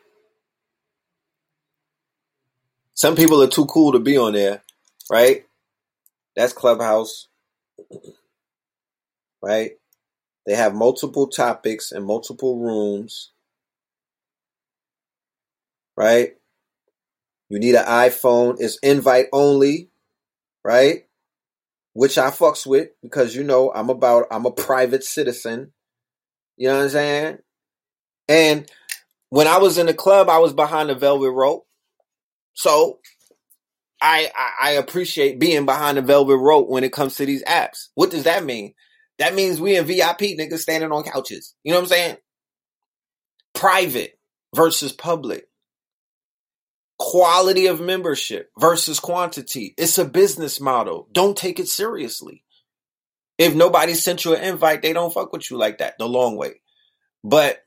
Some people are too cool to be on there, right? That's Clubhouse. Right? They have multiple topics and multiple rooms right? You need an iPhone. It's invite only, right? Which I fucks with because you know I'm about I'm a private citizen. You know what I'm saying? And when I was in the club, I was behind the velvet rope. So I, I I appreciate being behind the velvet rope when it comes to these apps. What does that mean? That means we in VIP niggas standing on couches. You know what I'm saying? Private versus public. Quality of membership versus quantity. It's a business model. Don't take it seriously. If nobody sent you an invite, they don't fuck with you like that the long way. But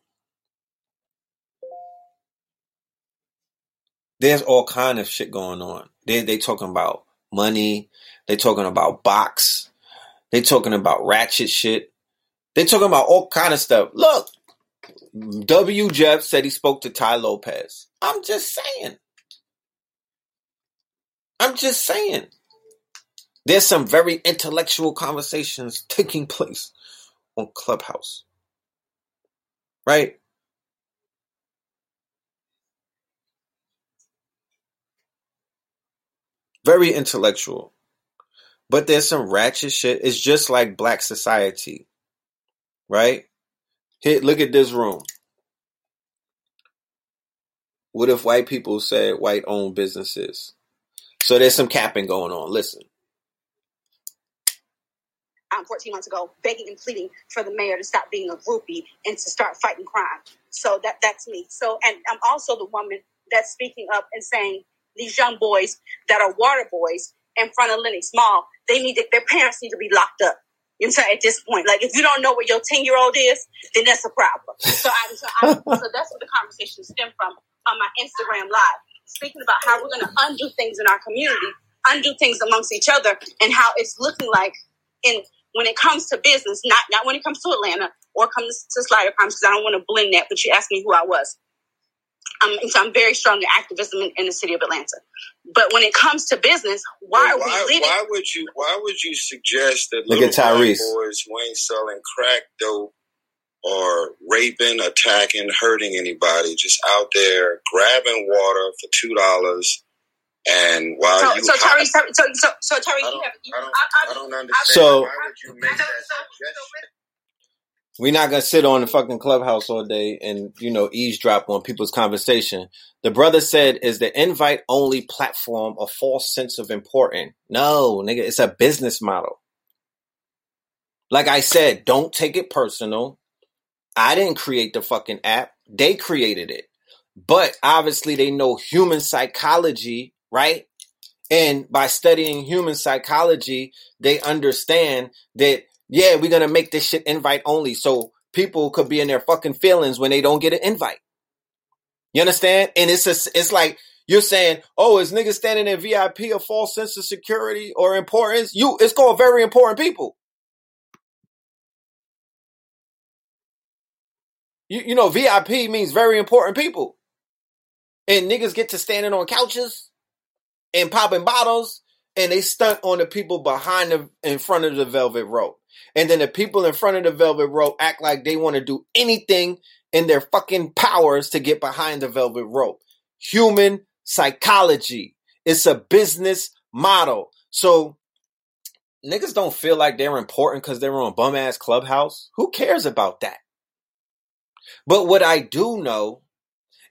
there's all kind of shit going on. They they talking about money. They talking about box. They talking about ratchet shit. They talking about all kind of stuff. Look, W. Jeff said he spoke to Tai Lopez. I'm just saying. I'm just saying. There's some very intellectual conversations taking place on Clubhouse. Right? Very intellectual. But there's some ratchet shit. It's just like black society. Right? Here, look at this room. What if white people said white owned businesses? So there's some capping going on. Listen. um, 14 months ago, begging and pleading for the mayor to stop being a groupie and to start fighting crime. So that that's me. So, and I'm also the woman that's speaking up and saying these young boys that are water boys in front of Lenox Mall, they need to, their parents need to be locked up. You know what I'm saying? At this point, like if you don't know what your 10 year old is, then that's a problem. So, I, so, I, so that's what the conversation stemmed from on my Instagram live, speaking about how we're going to undo things in our community, undo things amongst each other, and how it's looking like in when it comes to business, not not when it comes to Atlanta or comes to Slider Crimes, because I don't want to blend that. But you asked me who I was. Um, and so I'm very strong in activism in, in the city of Atlanta. But when it comes to business, why are we why, leading? why would you why would you suggest that Look little at Tyrese. boys who ain't selling crack dope or raping, attacking, hurting anybody, just out there grabbing water for two dollars and while So, you so Terry, so, so, so, so Terry, I you don't, have, you, I don't, I, I I, don't understand. So- why would you make that so, so, We're not gonna sit on the fucking clubhouse all day and you know eavesdrop on people's conversation. The brother said, "Is the invite only platform a false sense of important?" No, nigga, it's a business model. Like I said, don't take it personal. I didn't create the fucking app; they created it. But obviously, they know human psychology, right? And by studying human psychology, they understand that, yeah, we're going to make this shit invite only. So people could be in their fucking feelings when they don't get an invite. You understand? And it's a, it's like you're saying, oh, is niggas standing in VIP a false sense of security or importance? You, it's called very important people. You, you know, VIP means very important people. And niggas get to standing on couches and popping bottles and they stunt on the people behind the in front of the velvet rope. And then the people in front of the velvet rope act like they want to do anything in their fucking powers to get behind the velvet rope. Human psychology. It's a business model. So niggas don't feel like they're important because they're on bum ass clubhouse. Who cares about that? But what I do know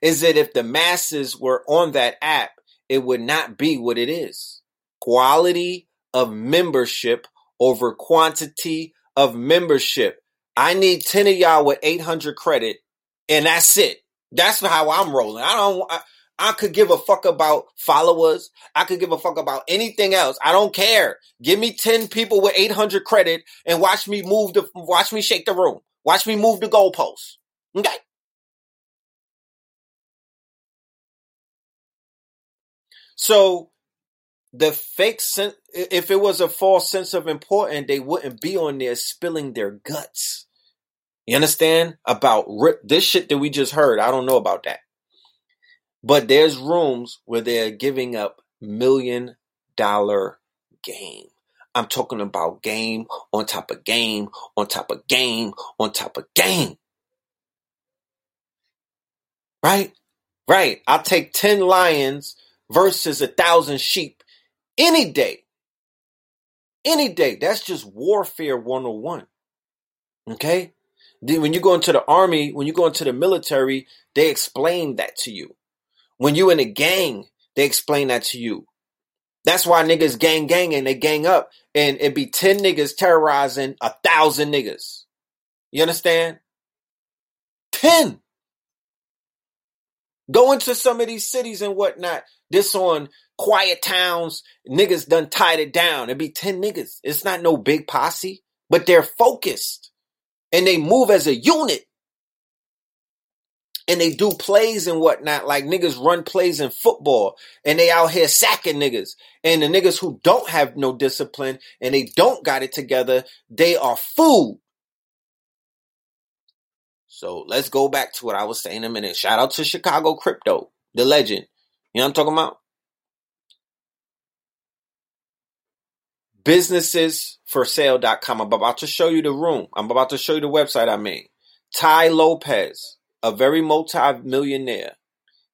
is that if the masses were on that app, it would not be what it is. Quality of membership over quantity of membership. I need 10 of y'all with 800 credit and that's it. That's how I'm rolling. I don't, I, I could give a fuck about followers. I could give a fuck about anything else. I don't care. Give me 10 people with 800 credit and watch me move the, watch me shake the room. Watch me move the goalposts. Okay. So the fake sense, if it was a false sense of importance, they wouldn't be on there spilling their guts. You understand about ri- this shit that we just heard? I don't know about that. But there's rooms where they're giving up million dollar game. I'm talking about game on top of game on top of game on top of game. Right? Right. I'll take 10 lions versus a thousand sheep any day. Any day. That's just warfare 101. Okay? Then when you go into the army, when you go into the military, they explain that to you. When you in a gang, they explain that to you. That's why niggas gang gang and they gang up and it be 10 niggas terrorizing a thousand niggas. You understand? 10. Go into some of these cities and whatnot. This on quiet towns, niggas done tied it down. It'd be 10 niggas. It's not no big posse, but they're focused and they move as a unit. And they do plays and whatnot, like niggas run plays in football and they out here sacking niggas. And the niggas who don't have no discipline and they don't got it together, they are food. So let's go back to what I was saying a minute. Shout out to Chicago Crypto, the legend. You know what I'm talking about? Businessesforsale.com. I'm about to show you the room. I'm about to show you the website I made. Tai Lopez, a very multi-millionaire.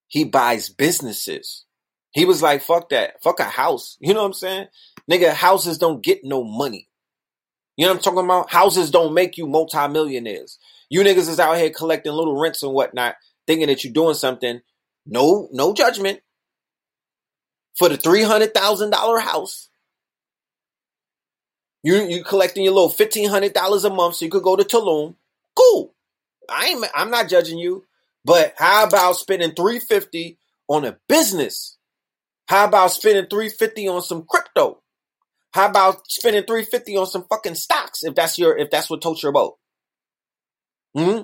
He buys businesses. He was like, fuck that. Fuck a house. You know what I'm saying? Nigga, houses don't get no money. You know what I'm talking about? Houses don't make you multi-millionaires. You niggas is out here collecting little rents and whatnot, thinking that you're doing something. No, no judgment. For the three hundred thousand dollar house, you you collecting your little fifteen hundred dollars a month, so you could go to Tulum. Cool. I ain't. I'm not judging you. But how about spending three fifty on a business? How about spending three fifty on some crypto? How about spending three fifty on some fucking stocks if that's your if that's what totes your boat? Hmm?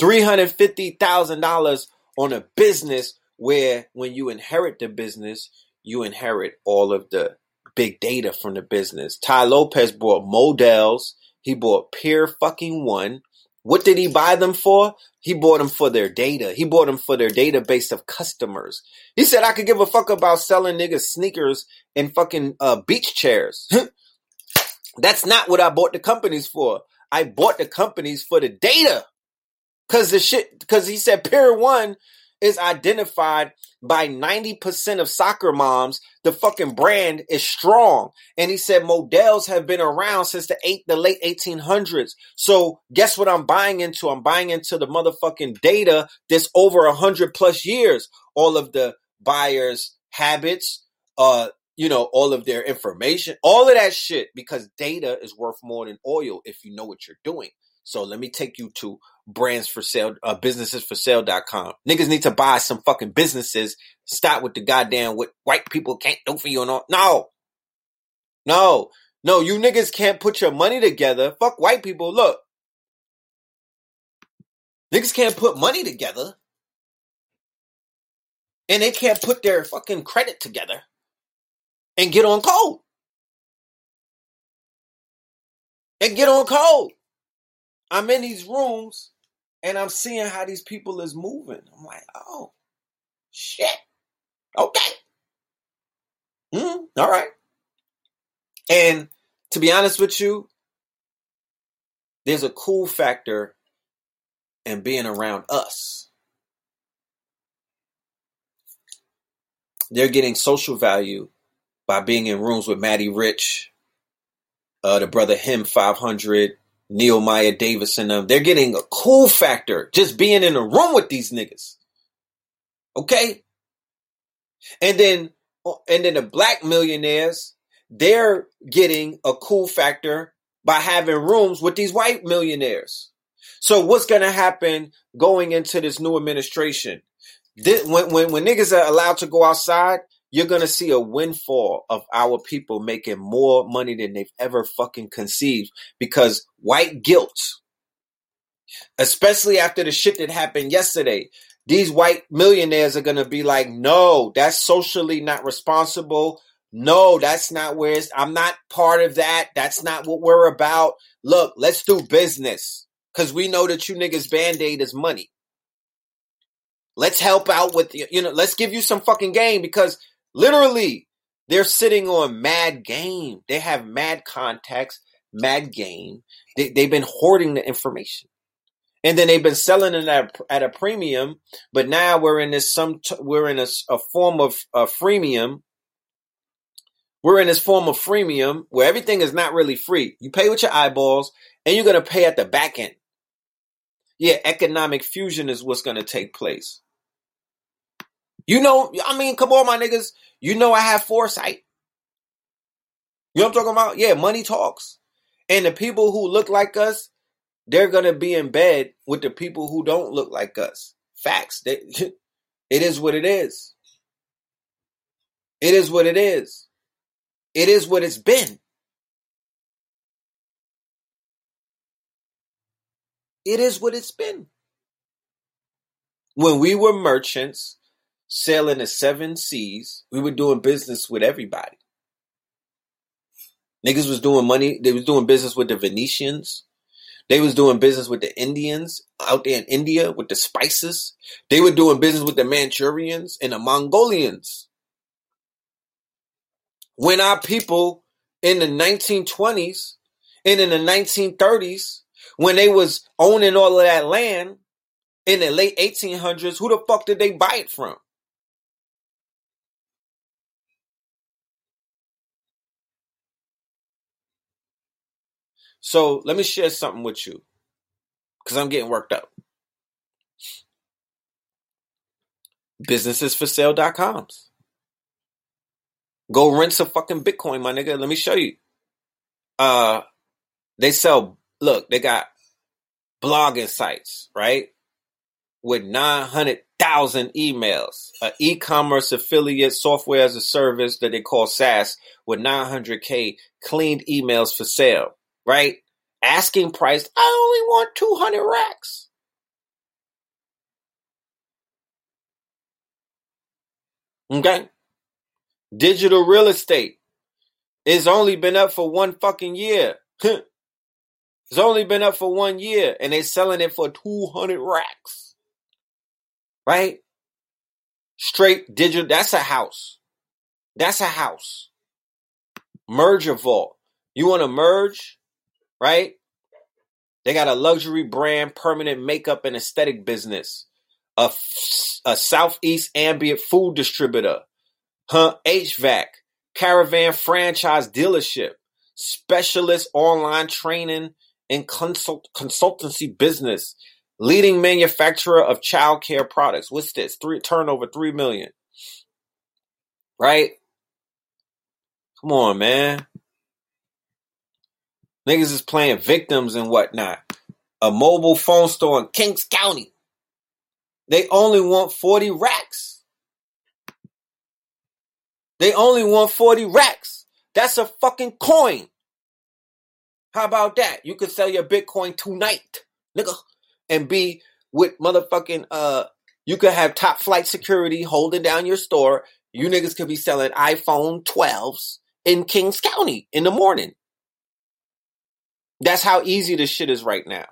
$350,000 on a business where when you inherit the business, you inherit all of the big data from the business. Tai Lopez bought Modell's. He bought Pier fucking One. What did he buy them for? He bought them for their data. He bought them for their database of customers. He said, I could give a fuck about selling niggas sneakers and fucking uh, beach chairs. That's not what I bought the companies for. I bought the companies for the data. Cause the shit, cause he said Pier One is identified by 90% of soccer moms. The fucking brand is strong. And he said Modell's have been around since the eight, the late 1800s. So guess what I'm buying into? I'm buying into the motherfucking data that's over a hundred plus years. All of the buyers habits, uh, you know, all of their information, all of that shit, because data is worth more than oil if you know what you're doing. So let me take you to brands for sale, uh, businessesforsale.com. Niggas need to buy some fucking businesses. Stop with the goddamn what white people can't do for you and all. No. No. No, you niggas can't put your money together. Fuck white people. Look. Niggas can't put money together. And they can't put their fucking credit together and get on code. And get on code. I'm in these rooms and I'm seeing how these people is moving. I'm like, oh, shit. Okay. Mm, all right. And to be honest with you, there's a cool factor in being around us. They're getting social value by being in rooms with Matty Rich, uh, the brother Him 500, Nehemiah Davis and them. They're getting a cool factor just being in a room with these niggas. Okay? And then, and then the black millionaires, they're getting a cool factor by having rooms with these white millionaires. So what's to happen going into this new administration? This, when, when, when niggas are allowed to go outside, you're to see a windfall of our people making more money than they've ever fucking conceived because white guilt, especially after the shit that happened yesterday, these white millionaires are to be like, no, that's socially not responsible. No, that's not where I'm not part of that. That's not what we're about. Look, let's do business because we know that you niggas band aid is money. Let's help out with, you know, let's give you some fucking game because Literally, they're sitting on mad game. They have mad contacts, mad game. They, they've been hoarding the information. And then they've been selling it at, at a premium, but now we're in this some we're in a, a form of a freemium. We're in this form of freemium where everything is not really free. You pay with your eyeballs, and you're gonna pay at the back end. Yeah, economic fusion is what's going to take place. You know, I mean, come on, my niggas. You know, I have foresight. You know I'm talking about? Yeah, money talks. And the people who look like us, they're to be in bed with the people who don't look like us. Facts. They, it is what it is. It is what it is. It is what it's been. It is what it's been. When we were merchants sailing the seven seas, we were doing business with everybody. Niggas was doing money, they was doing business with the Venetians. They was doing business with the Indians out there in India with the spices. They were doing business with the Manchurians and the Mongolians. When our people in the 1920s and in the 1930s when they was owning all of that land in the late 1800s, who the fuck did they buy it from? So let me share something with you because I'm getting worked up. Businessesforsale.coms. Go rent some fucking Bitcoin, my nigga. Let me show you. Uh, they sell look, they got blogging sites, right? With 900,000 emails, an e-commerce affiliate software as a service that they call SaaS with 900k cleaned emails for sale, right? Asking price, I only want 200 racks. Okay. Digital real estate. It's only been up for one fucking year. It's only been up for one year and they're selling it for 200 racks. Right? Straight digital. That's a house. That's a house. Merger vault. You want to merge? Right? They got a luxury brand, permanent makeup and aesthetic business. A, a Southeast ambient food distributor. Huh? HVAC. Caravan franchise dealership. Specialist online training and consult- consultancy business, leading manufacturer of childcare products. What's this? Three turnover three million. Right? Come on, man. Niggas is playing victims and whatnot. A mobile phone store in Kings County. They only want 40 racks. They only want 40 racks. That's a fucking coin. How about that? You could sell your Bitcoin tonight, nigga, and be with motherfucking uh. You could have top flight security holding down your store. You niggas could be selling iPhone 12s in Kings County in the morning. That's how easy this shit is right now.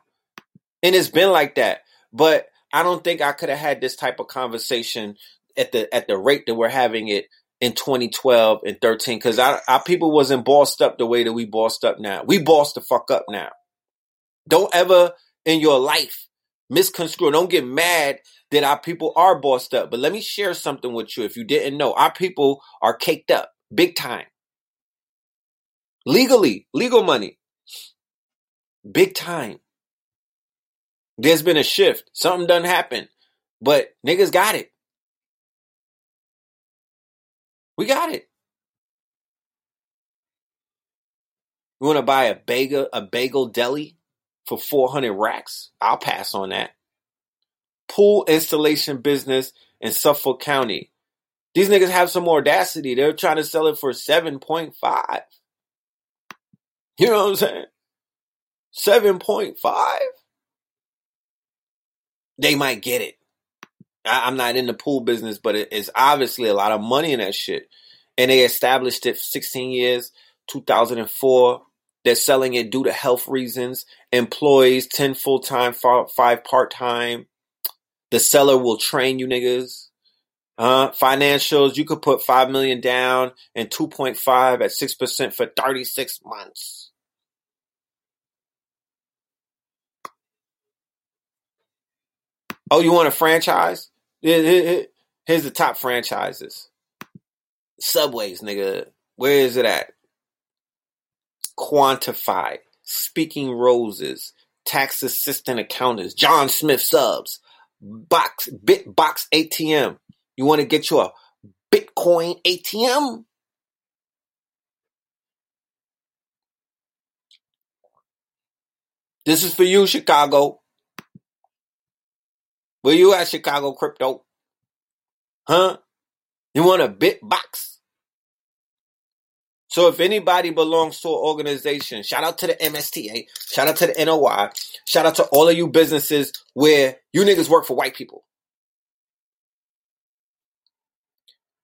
And it's been like that. But I don't think I could have had this type of conversation at the at the rate that we're having it in 2012 and 13 because our, people wasn't bossed up the way that we bossed up now. We bossed the fuck up now. Don't ever in your life misconstrue. Don't get mad that our people are bossed up. But let me share something with you if you didn't know. Our people are caked up big time. Legally, legal money. Big time. There's been a shift. Something done happen. But niggas got it. We got it. You want to buy a bagel a bagel deli for 400 racks? I'll pass on that. Pool installation business in Suffolk County. These niggas have some audacity. They're trying to sell it for 7.5. You know what I'm saying? 7.5? They might get it. I, am not in the pool business, but it, it's obviously a lot of money in that shit. And they established it 16 years, 2004. They're selling it due to health reasons. Employees, 10 full time, five part time. The seller will train you niggas. Uh, financials, you could put 5 million down and 2.5 at 6% for 36 months. Oh, you want a franchise? Here's the top franchises. Subways, nigga. Where is it at? Quantify. Speaking Roses. tax assistant accountants, Jon Smith subs, box Bitbox ATM. You want to get you a Bitcoin ATM? This is for you, Chicago. Where you at, Chicago crypto? Huh? You want a Bitbox? So if anybody belongs to an organization, shout out to the MSTA, shout out to the NOI, shout out to all of you businesses where you niggas work for white people.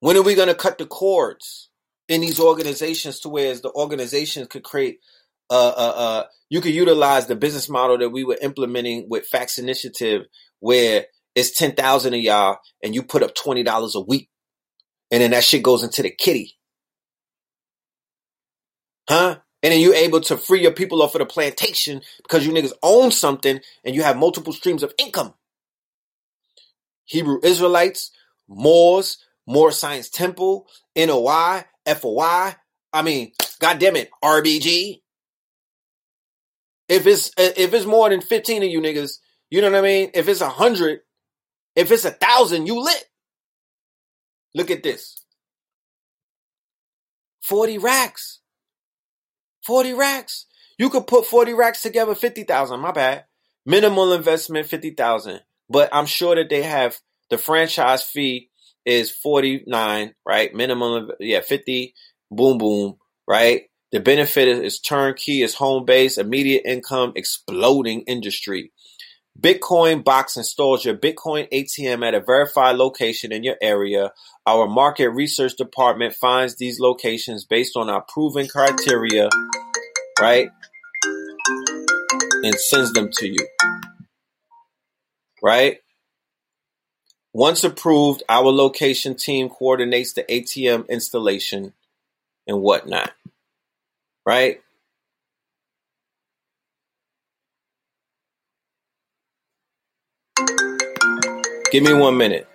When are we going to cut the cords in these organizations to where the organizations could create, uh, uh, uh, you could utilize the business model that we were implementing with Facts Initiative where it's 10,000 of y'all and you put up $20 a week and then that shit goes into the kitty. Huh? And then you're able to free your people off of the plantation because you niggas own something and you have multiple streams of income. Hebrew Israelites, Moors, Moor Science Temple, NOI, FOI. I mean, goddamn it, RBG. If it's if it's more than 15 of you niggas, you know what I mean? If it's a hundred, if it's a thousand, you lit. Look at this. 40 racks. 40 racks. You could put 40 racks together, 50,000. My bad. Minimal investment, 50,000. But I'm sure that they have the franchise fee is 49, right? Minimum, yeah, 50, boom, boom, right? The benefit is turnkey, is home base, immediate income, exploding industry. Bitcoin Box installs your Bitcoin ATM at a verified location in your area. Our market research department finds these locations based on our proven criteria, right? And sends them to you, right? Once approved, our location team coordinates the ATM installation and whatnot, right? Give me one minute.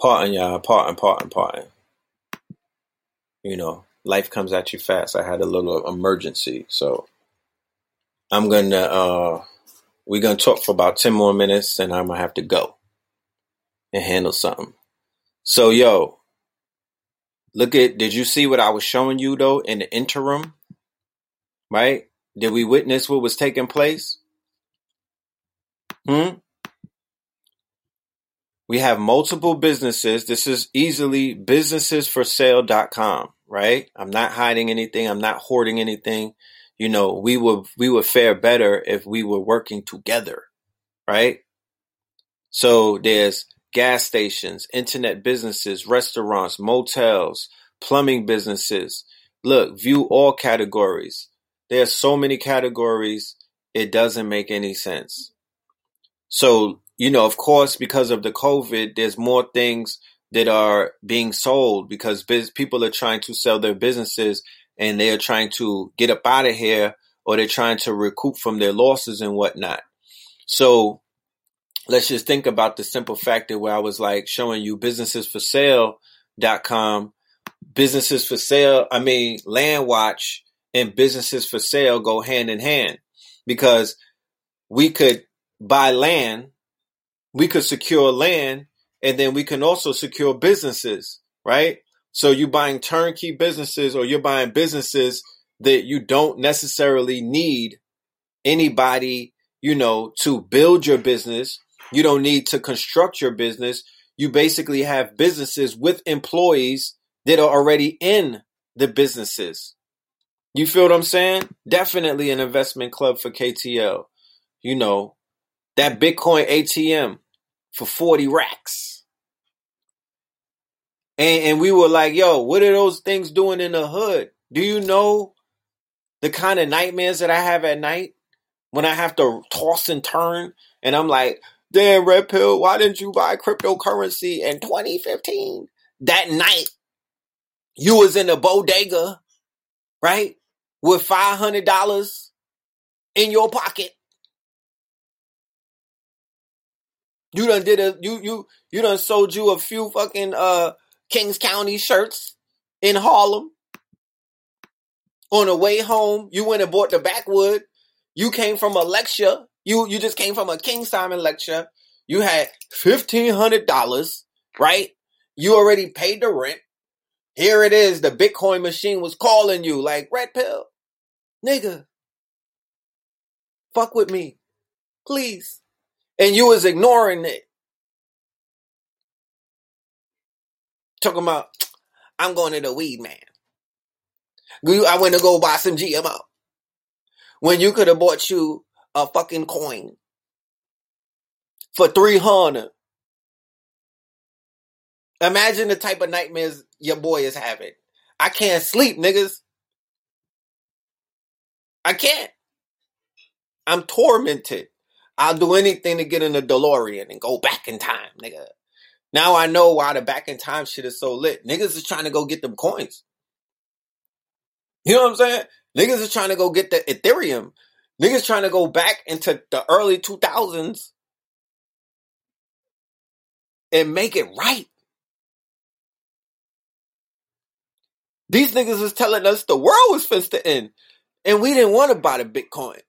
Pardon, y'all. Pardon, pardon, pardon. You know, life comes at you fast. I had a little emergency, so I'm gonna uh we're gonna talk for about ten more minutes, and I'm gonna have to go and handle something. So, yo, look at. Did you see what I was showing you though in the interim? Right? Did we witness what was taking place? Hmm. We have multiple businesses. This is easily businessesforsale.com, right? I'm not hiding anything. I'm not hoarding anything. You know, we would we would fare better if we were working together, right? So there's gas stations, internet businesses, restaurants, motels, plumbing businesses. Look, view all categories. There are so many categories, it doesn't make any sense. So you know, of course, because of the COVID, there's more things that are being sold because biz- people are trying to sell their businesses and they are trying to get up out of here or they're trying to recoup from their losses and whatnot. So let's just think about the simple fact that where I was like showing you businessesforsale.com, businesses for sale, I mean, land watch and businesses for sale go hand in hand because we could buy land we could secure land and then we can also secure businesses, right? So you're buying turnkey businesses or you're buying businesses that you don't necessarily need anybody, you know, to build your business. You don't need to construct your business. You basically have businesses with employees that are already in the businesses. You feel what I'm saying? Definitely an investment club for KTL. You know, that Bitcoin ATM for 40 racks. And, and we were like, yo, what are those things doing in the hood? Do you know the kind of nightmares that I have at night when I have to toss and turn? And I'm like, damn, Red Pill, why didn't you buy cryptocurrency in 2015? That night, you was in a bodega, right? With $500 in your pocket You done did a you you you done sold you a few fucking uh Kings County shirts in Harlem. On the way home, you went and bought the backwood. You came from a lecture. You you just came from a King Simon lecture. You had fifteen hundred dollars, right? You already paid the rent. Here it is. The Bitcoin machine was calling you like red pill, nigga. Fuck with me, please and you was ignoring it. Talking about, I'm going to the weed man. I went to go buy some GMO. When you could have bought you a fucking coin for 300. Imagine the type of nightmares your boy is having. I can't sleep, niggas. I can't. I'm tormented. I'll do anything to get in a DeLorean and go back in time, nigga. Now I know why the back in time shit is so lit. Niggas is trying to go get them coins. You know what I'm saying? Niggas is trying to go get the Ethereum. Niggas trying to go back into the early 2000s and make it right. These niggas is telling us the world was supposed to end and we didn't want to buy the Bitcoin.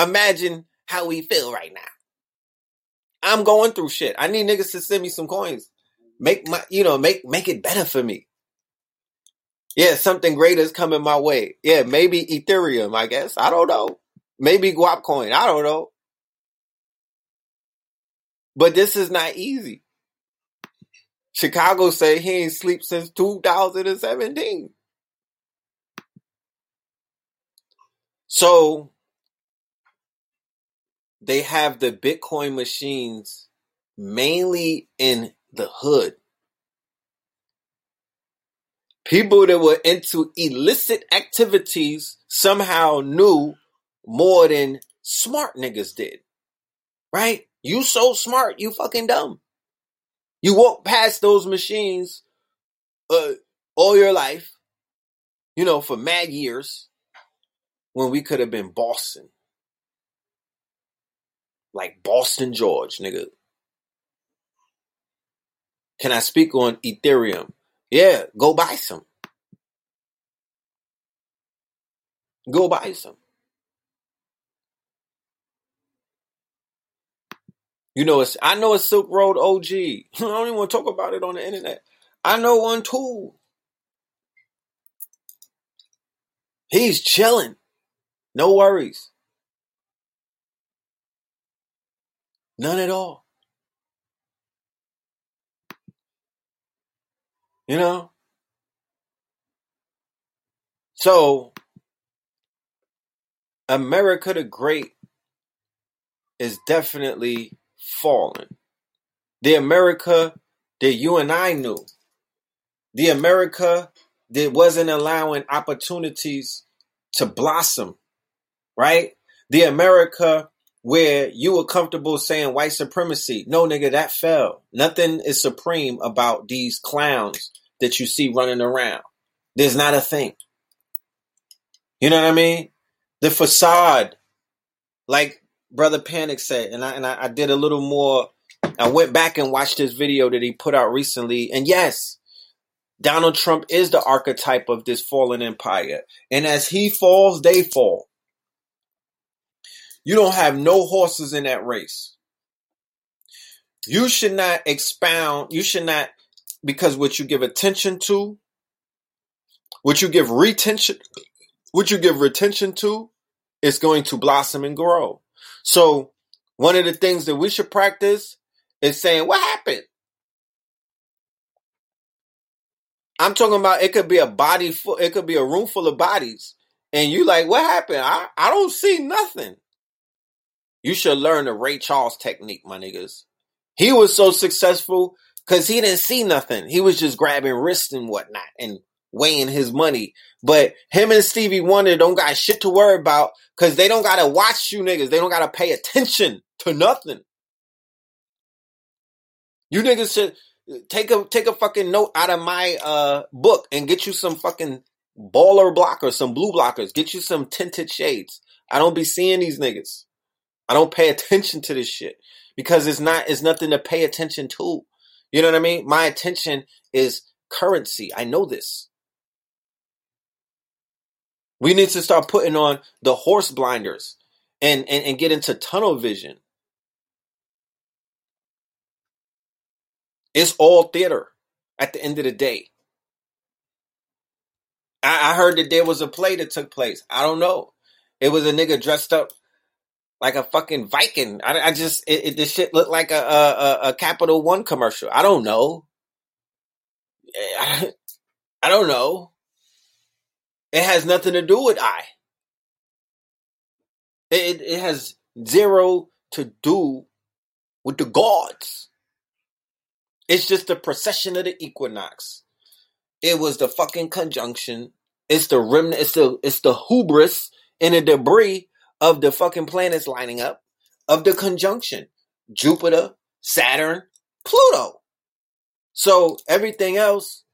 Imagine how we feel right now. I'm going through shit. I need niggas to send me some coins. Make my, you know, make, make it better for me. Yeah, something greater is coming my way. Yeah, maybe Ethereum, I guess. I don't know. Maybe Guap coin. I don't know. But this is not easy. Chicago say he ain't sleep since 2017. So they have the Bitcoin machines mainly in the hood. People that were into illicit activities somehow knew more than smart niggas did. Right? You so smart, you fucking dumb. You walk past those machines uh, all your life, you know, for mad years when we could have been Boston like Boston George, nigga. Can I speak on Ethereum? Yeah, go buy some. Go buy some. You know, it's I know a Silk Road OG. I don't even want to talk about it on the internet. I know one too. He's chilling. No worries. None at all. You know? So, America the Great is definitely fallen. The America that you and I knew. The America that wasn't allowing opportunities to blossom, right? The America where you were comfortable saying white supremacy. No, nigga, that fell. Nothing is supreme about these clowns that you see running around. There's not a thing. You know what I mean? The facade, like Brother Panic said, and I and I, I did a little more. I went back and watched this video that he put out recently, and yes, Donald Trump is the archetype of this fallen empire. And as he falls, they fall. You don't have no horses in that race. You should not expound, you should not, because what you give attention to, what you give retention, what you give retention to, is going to blossom and grow. So, one of the things that we should practice is saying, What happened? I'm talking about it could be a body full, it could be a room full of bodies. And you like, what happened? I, I don't see nothing. You should learn the Ray Charles technique, my niggas. He was so successful because he didn't see nothing. He was just grabbing wrists and whatnot and weighing his money. But him and Stevie Wonder don't got shit to worry about because they don't gotta watch you niggas. They don't gotta pay attention to nothing. You niggas should take a take a fucking note out of my uh book and get you some fucking baller blockers, some blue blockers. Get you some tinted shades. I don't be seeing these niggas. I don't pay attention to this shit because it's not it's nothing to pay attention to. You know what I mean? My attention is currency. I know this. We need to start putting on the horse blinders and, and, and get into tunnel vision. It's all theater at the end of the day. I, I heard that there was a play that took place. I don't know. It was a nigga dressed up like a fucking Viking. I, I just it, it, this shit looked like a, a a Capital One commercial. I don't know. I, I don't know. It has nothing to do with I. It it has zero to do with the gods. It's just the precession of the equinox. It was the fucking conjunction. It's the remnant. It's the it's the hubris and the debris of the fucking planets lining up of the conjunction. Jupiter, Saturn, Pluto. So everything else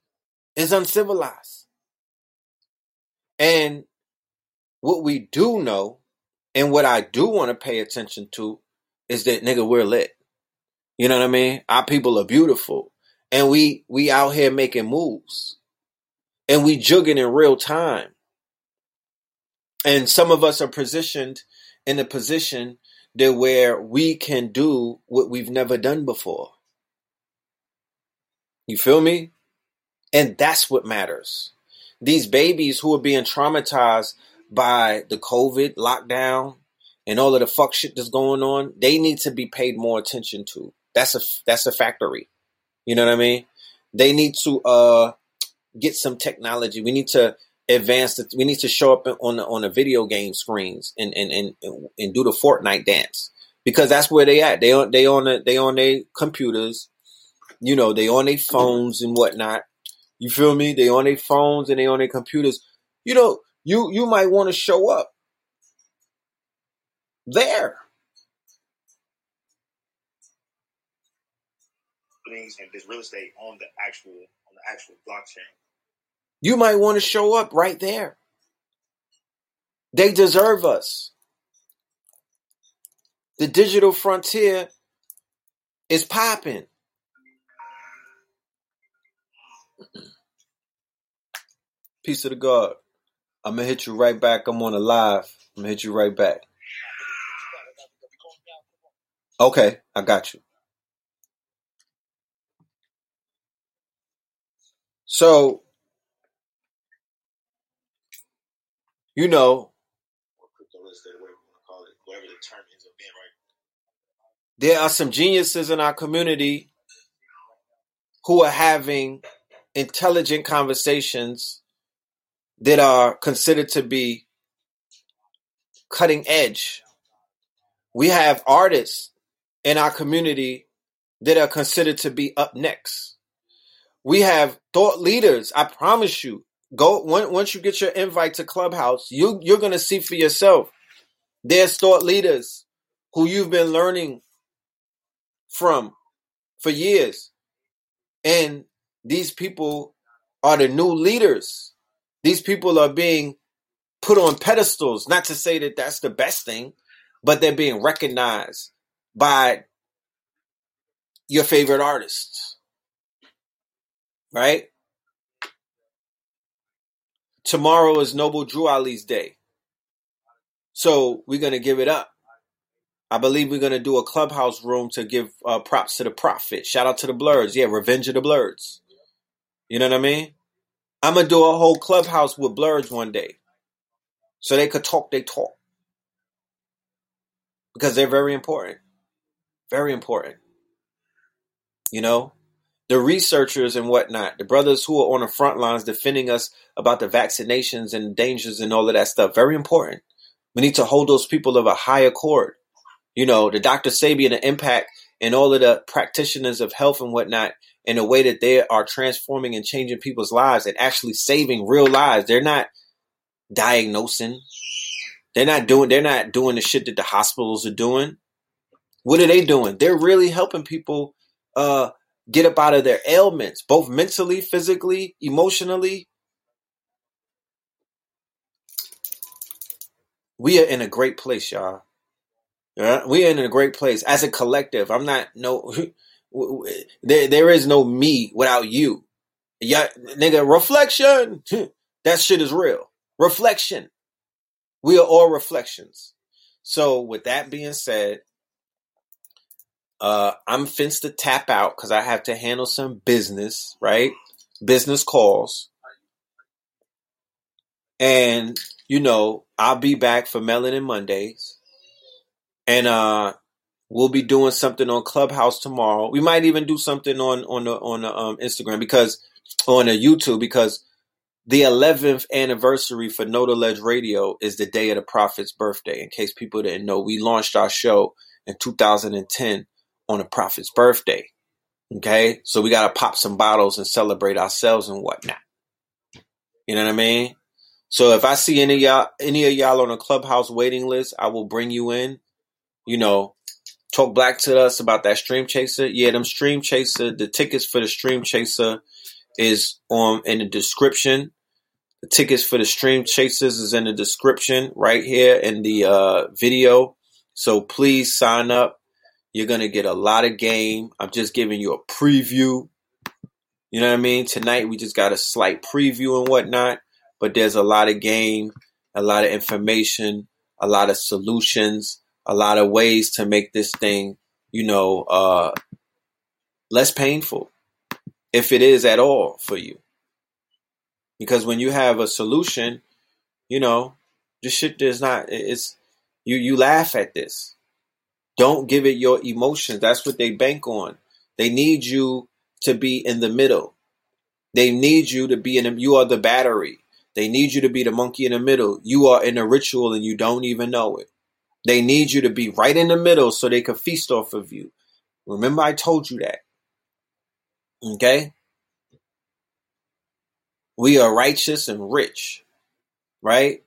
is uncivilized. And what we do know, and what I do want to pay attention to, is that nigga, we're lit. You know what I mean? Our people are beautiful. And we we out here making moves. And we jugging in real time. And some of us are positioned in a position that where we can do what we've never done before. You feel me? And that's what matters. These babies who are being traumatized by the COVID lockdown and all of the fuck shit that's going on, they need to be paid more attention to. That's a that's a factory. You know what I mean? They need to uh get some technology. We need to advance we need to show up on the on the video game screens and and and and do the Fortnite dance because that's where they at. They on they on the, they on their computers, you know, they on their phones and whatnot. You feel me? They on their phones and they on their computers. You know, you you might want to show up there. Things and this real estate on the actual on the actual blockchain. You might want to show up right there. They deserve us. The digital frontier is popping. Peace of the God. I'm gonna hit you right back. I'm on a live. I'm gonna hit you right back. Okay, I got you. So, you know, Or crypto real estate, whatever you want to call it, whatever the term ends up being, right? there are some geniuses in our community who are having intelligent conversations that are considered to be cutting edge. We have artists in our community that are considered to be up next. We have thought leaders. I promise you. Go once you get your invite to Clubhouse, you you're gonna see for yourself. There's thought leaders who you've been learning from for years, and these people are the new leaders. These people are being put on pedestals. Not to say that that's the best thing, but they're being recognized by your favorite artists, right? Tomorrow is Noble Drew Ali's day. So we're going to give it up. I believe we're going to do a clubhouse room to give uh, props to the prophet. Shout out to the Blurs. Yeah, Revenge of the Blurs. You know what I mean? I'm going to do a whole clubhouse with Blurs one day so they could talk they talk because they're very important. Very important. You know, the researchers and whatnot, the brothers who are on the front lines defending us about the vaccinations and dangers and all of that stuff, very important. We need to hold those people of a higher accord. You know, the Dr. Sebi and the impact and all of the practitioners of health and whatnot in a way that they are transforming and changing people's lives and actually saving real lives. They're not diagnosing. They're not doing they're not doing the shit that the hospitals are doing. What are they doing? They're really helping people uh get up out of their ailments, both mentally, physically, emotionally. We are in a great place, y'all. Yeah, we are in a great place as a collective. I'm not no there there is no me without you. Yeah, nigga, reflection. That shit is real. Reflection. We are all reflections. So with that being said, uh I'm fenced to tap out because I have to handle some business, right? Business calls. And you know, I'll be back for Melanin Mondays. And uh we'll be doing something on Clubhouse tomorrow. We might even do something on on the on the um, Instagram because on the YouTube because the 11th anniversary for Know Ledge Radio is the day of the Prophet's birthday. In case people didn't know, we launched our show in 2010 on the Prophet's birthday. Okay, so we got to pop some bottles and celebrate ourselves and whatnot. You know what I mean? So if I see any of y'all, any of y'all on a clubhouse waiting list, I will bring you in. You know, talk black to us about that stream chaser. Yeah, them stream chaser. The tickets for the stream chaser is on in the description. The tickets for the stream chasers is in the description right here in the uh, video. So please sign up. You're gonna get a lot of game. I'm just giving you a preview. You know what I mean? Tonight we just got a slight preview and whatnot, but there's a lot of game, a lot of information, a lot of solutions, a lot of ways to make this thing, you know, uh, less painful, if it is at all for you. Because when you have a solution, you know, this shit does not. It's you. You laugh at this. Don't give it your emotions. That's what they bank on. They need you to be in the middle. They need you to be in. The, you are the battery. They need you to be the monkey in the middle. You are in a ritual and you don't even know it. They need you to be right in the middle so they can feast off of you. Remember, I told you that. Okay? We are righteous and rich, right?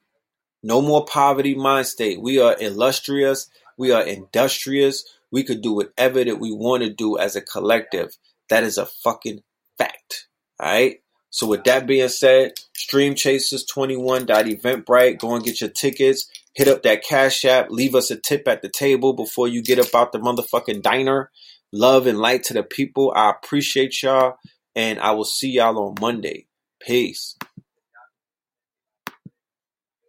No more poverty mind state. We are illustrious. We are industrious. We could do whatever that we want to do as a collective. That is a fucking fact. All right. So with that being said, Stream Chasers 21.eventbrite. Go and get your tickets. Hit up that Cash App. Leave us a tip at the table before you get up out the motherfucking diner. Love and light to the people. I appreciate y'all. And I will see y'all on Monday. Peace.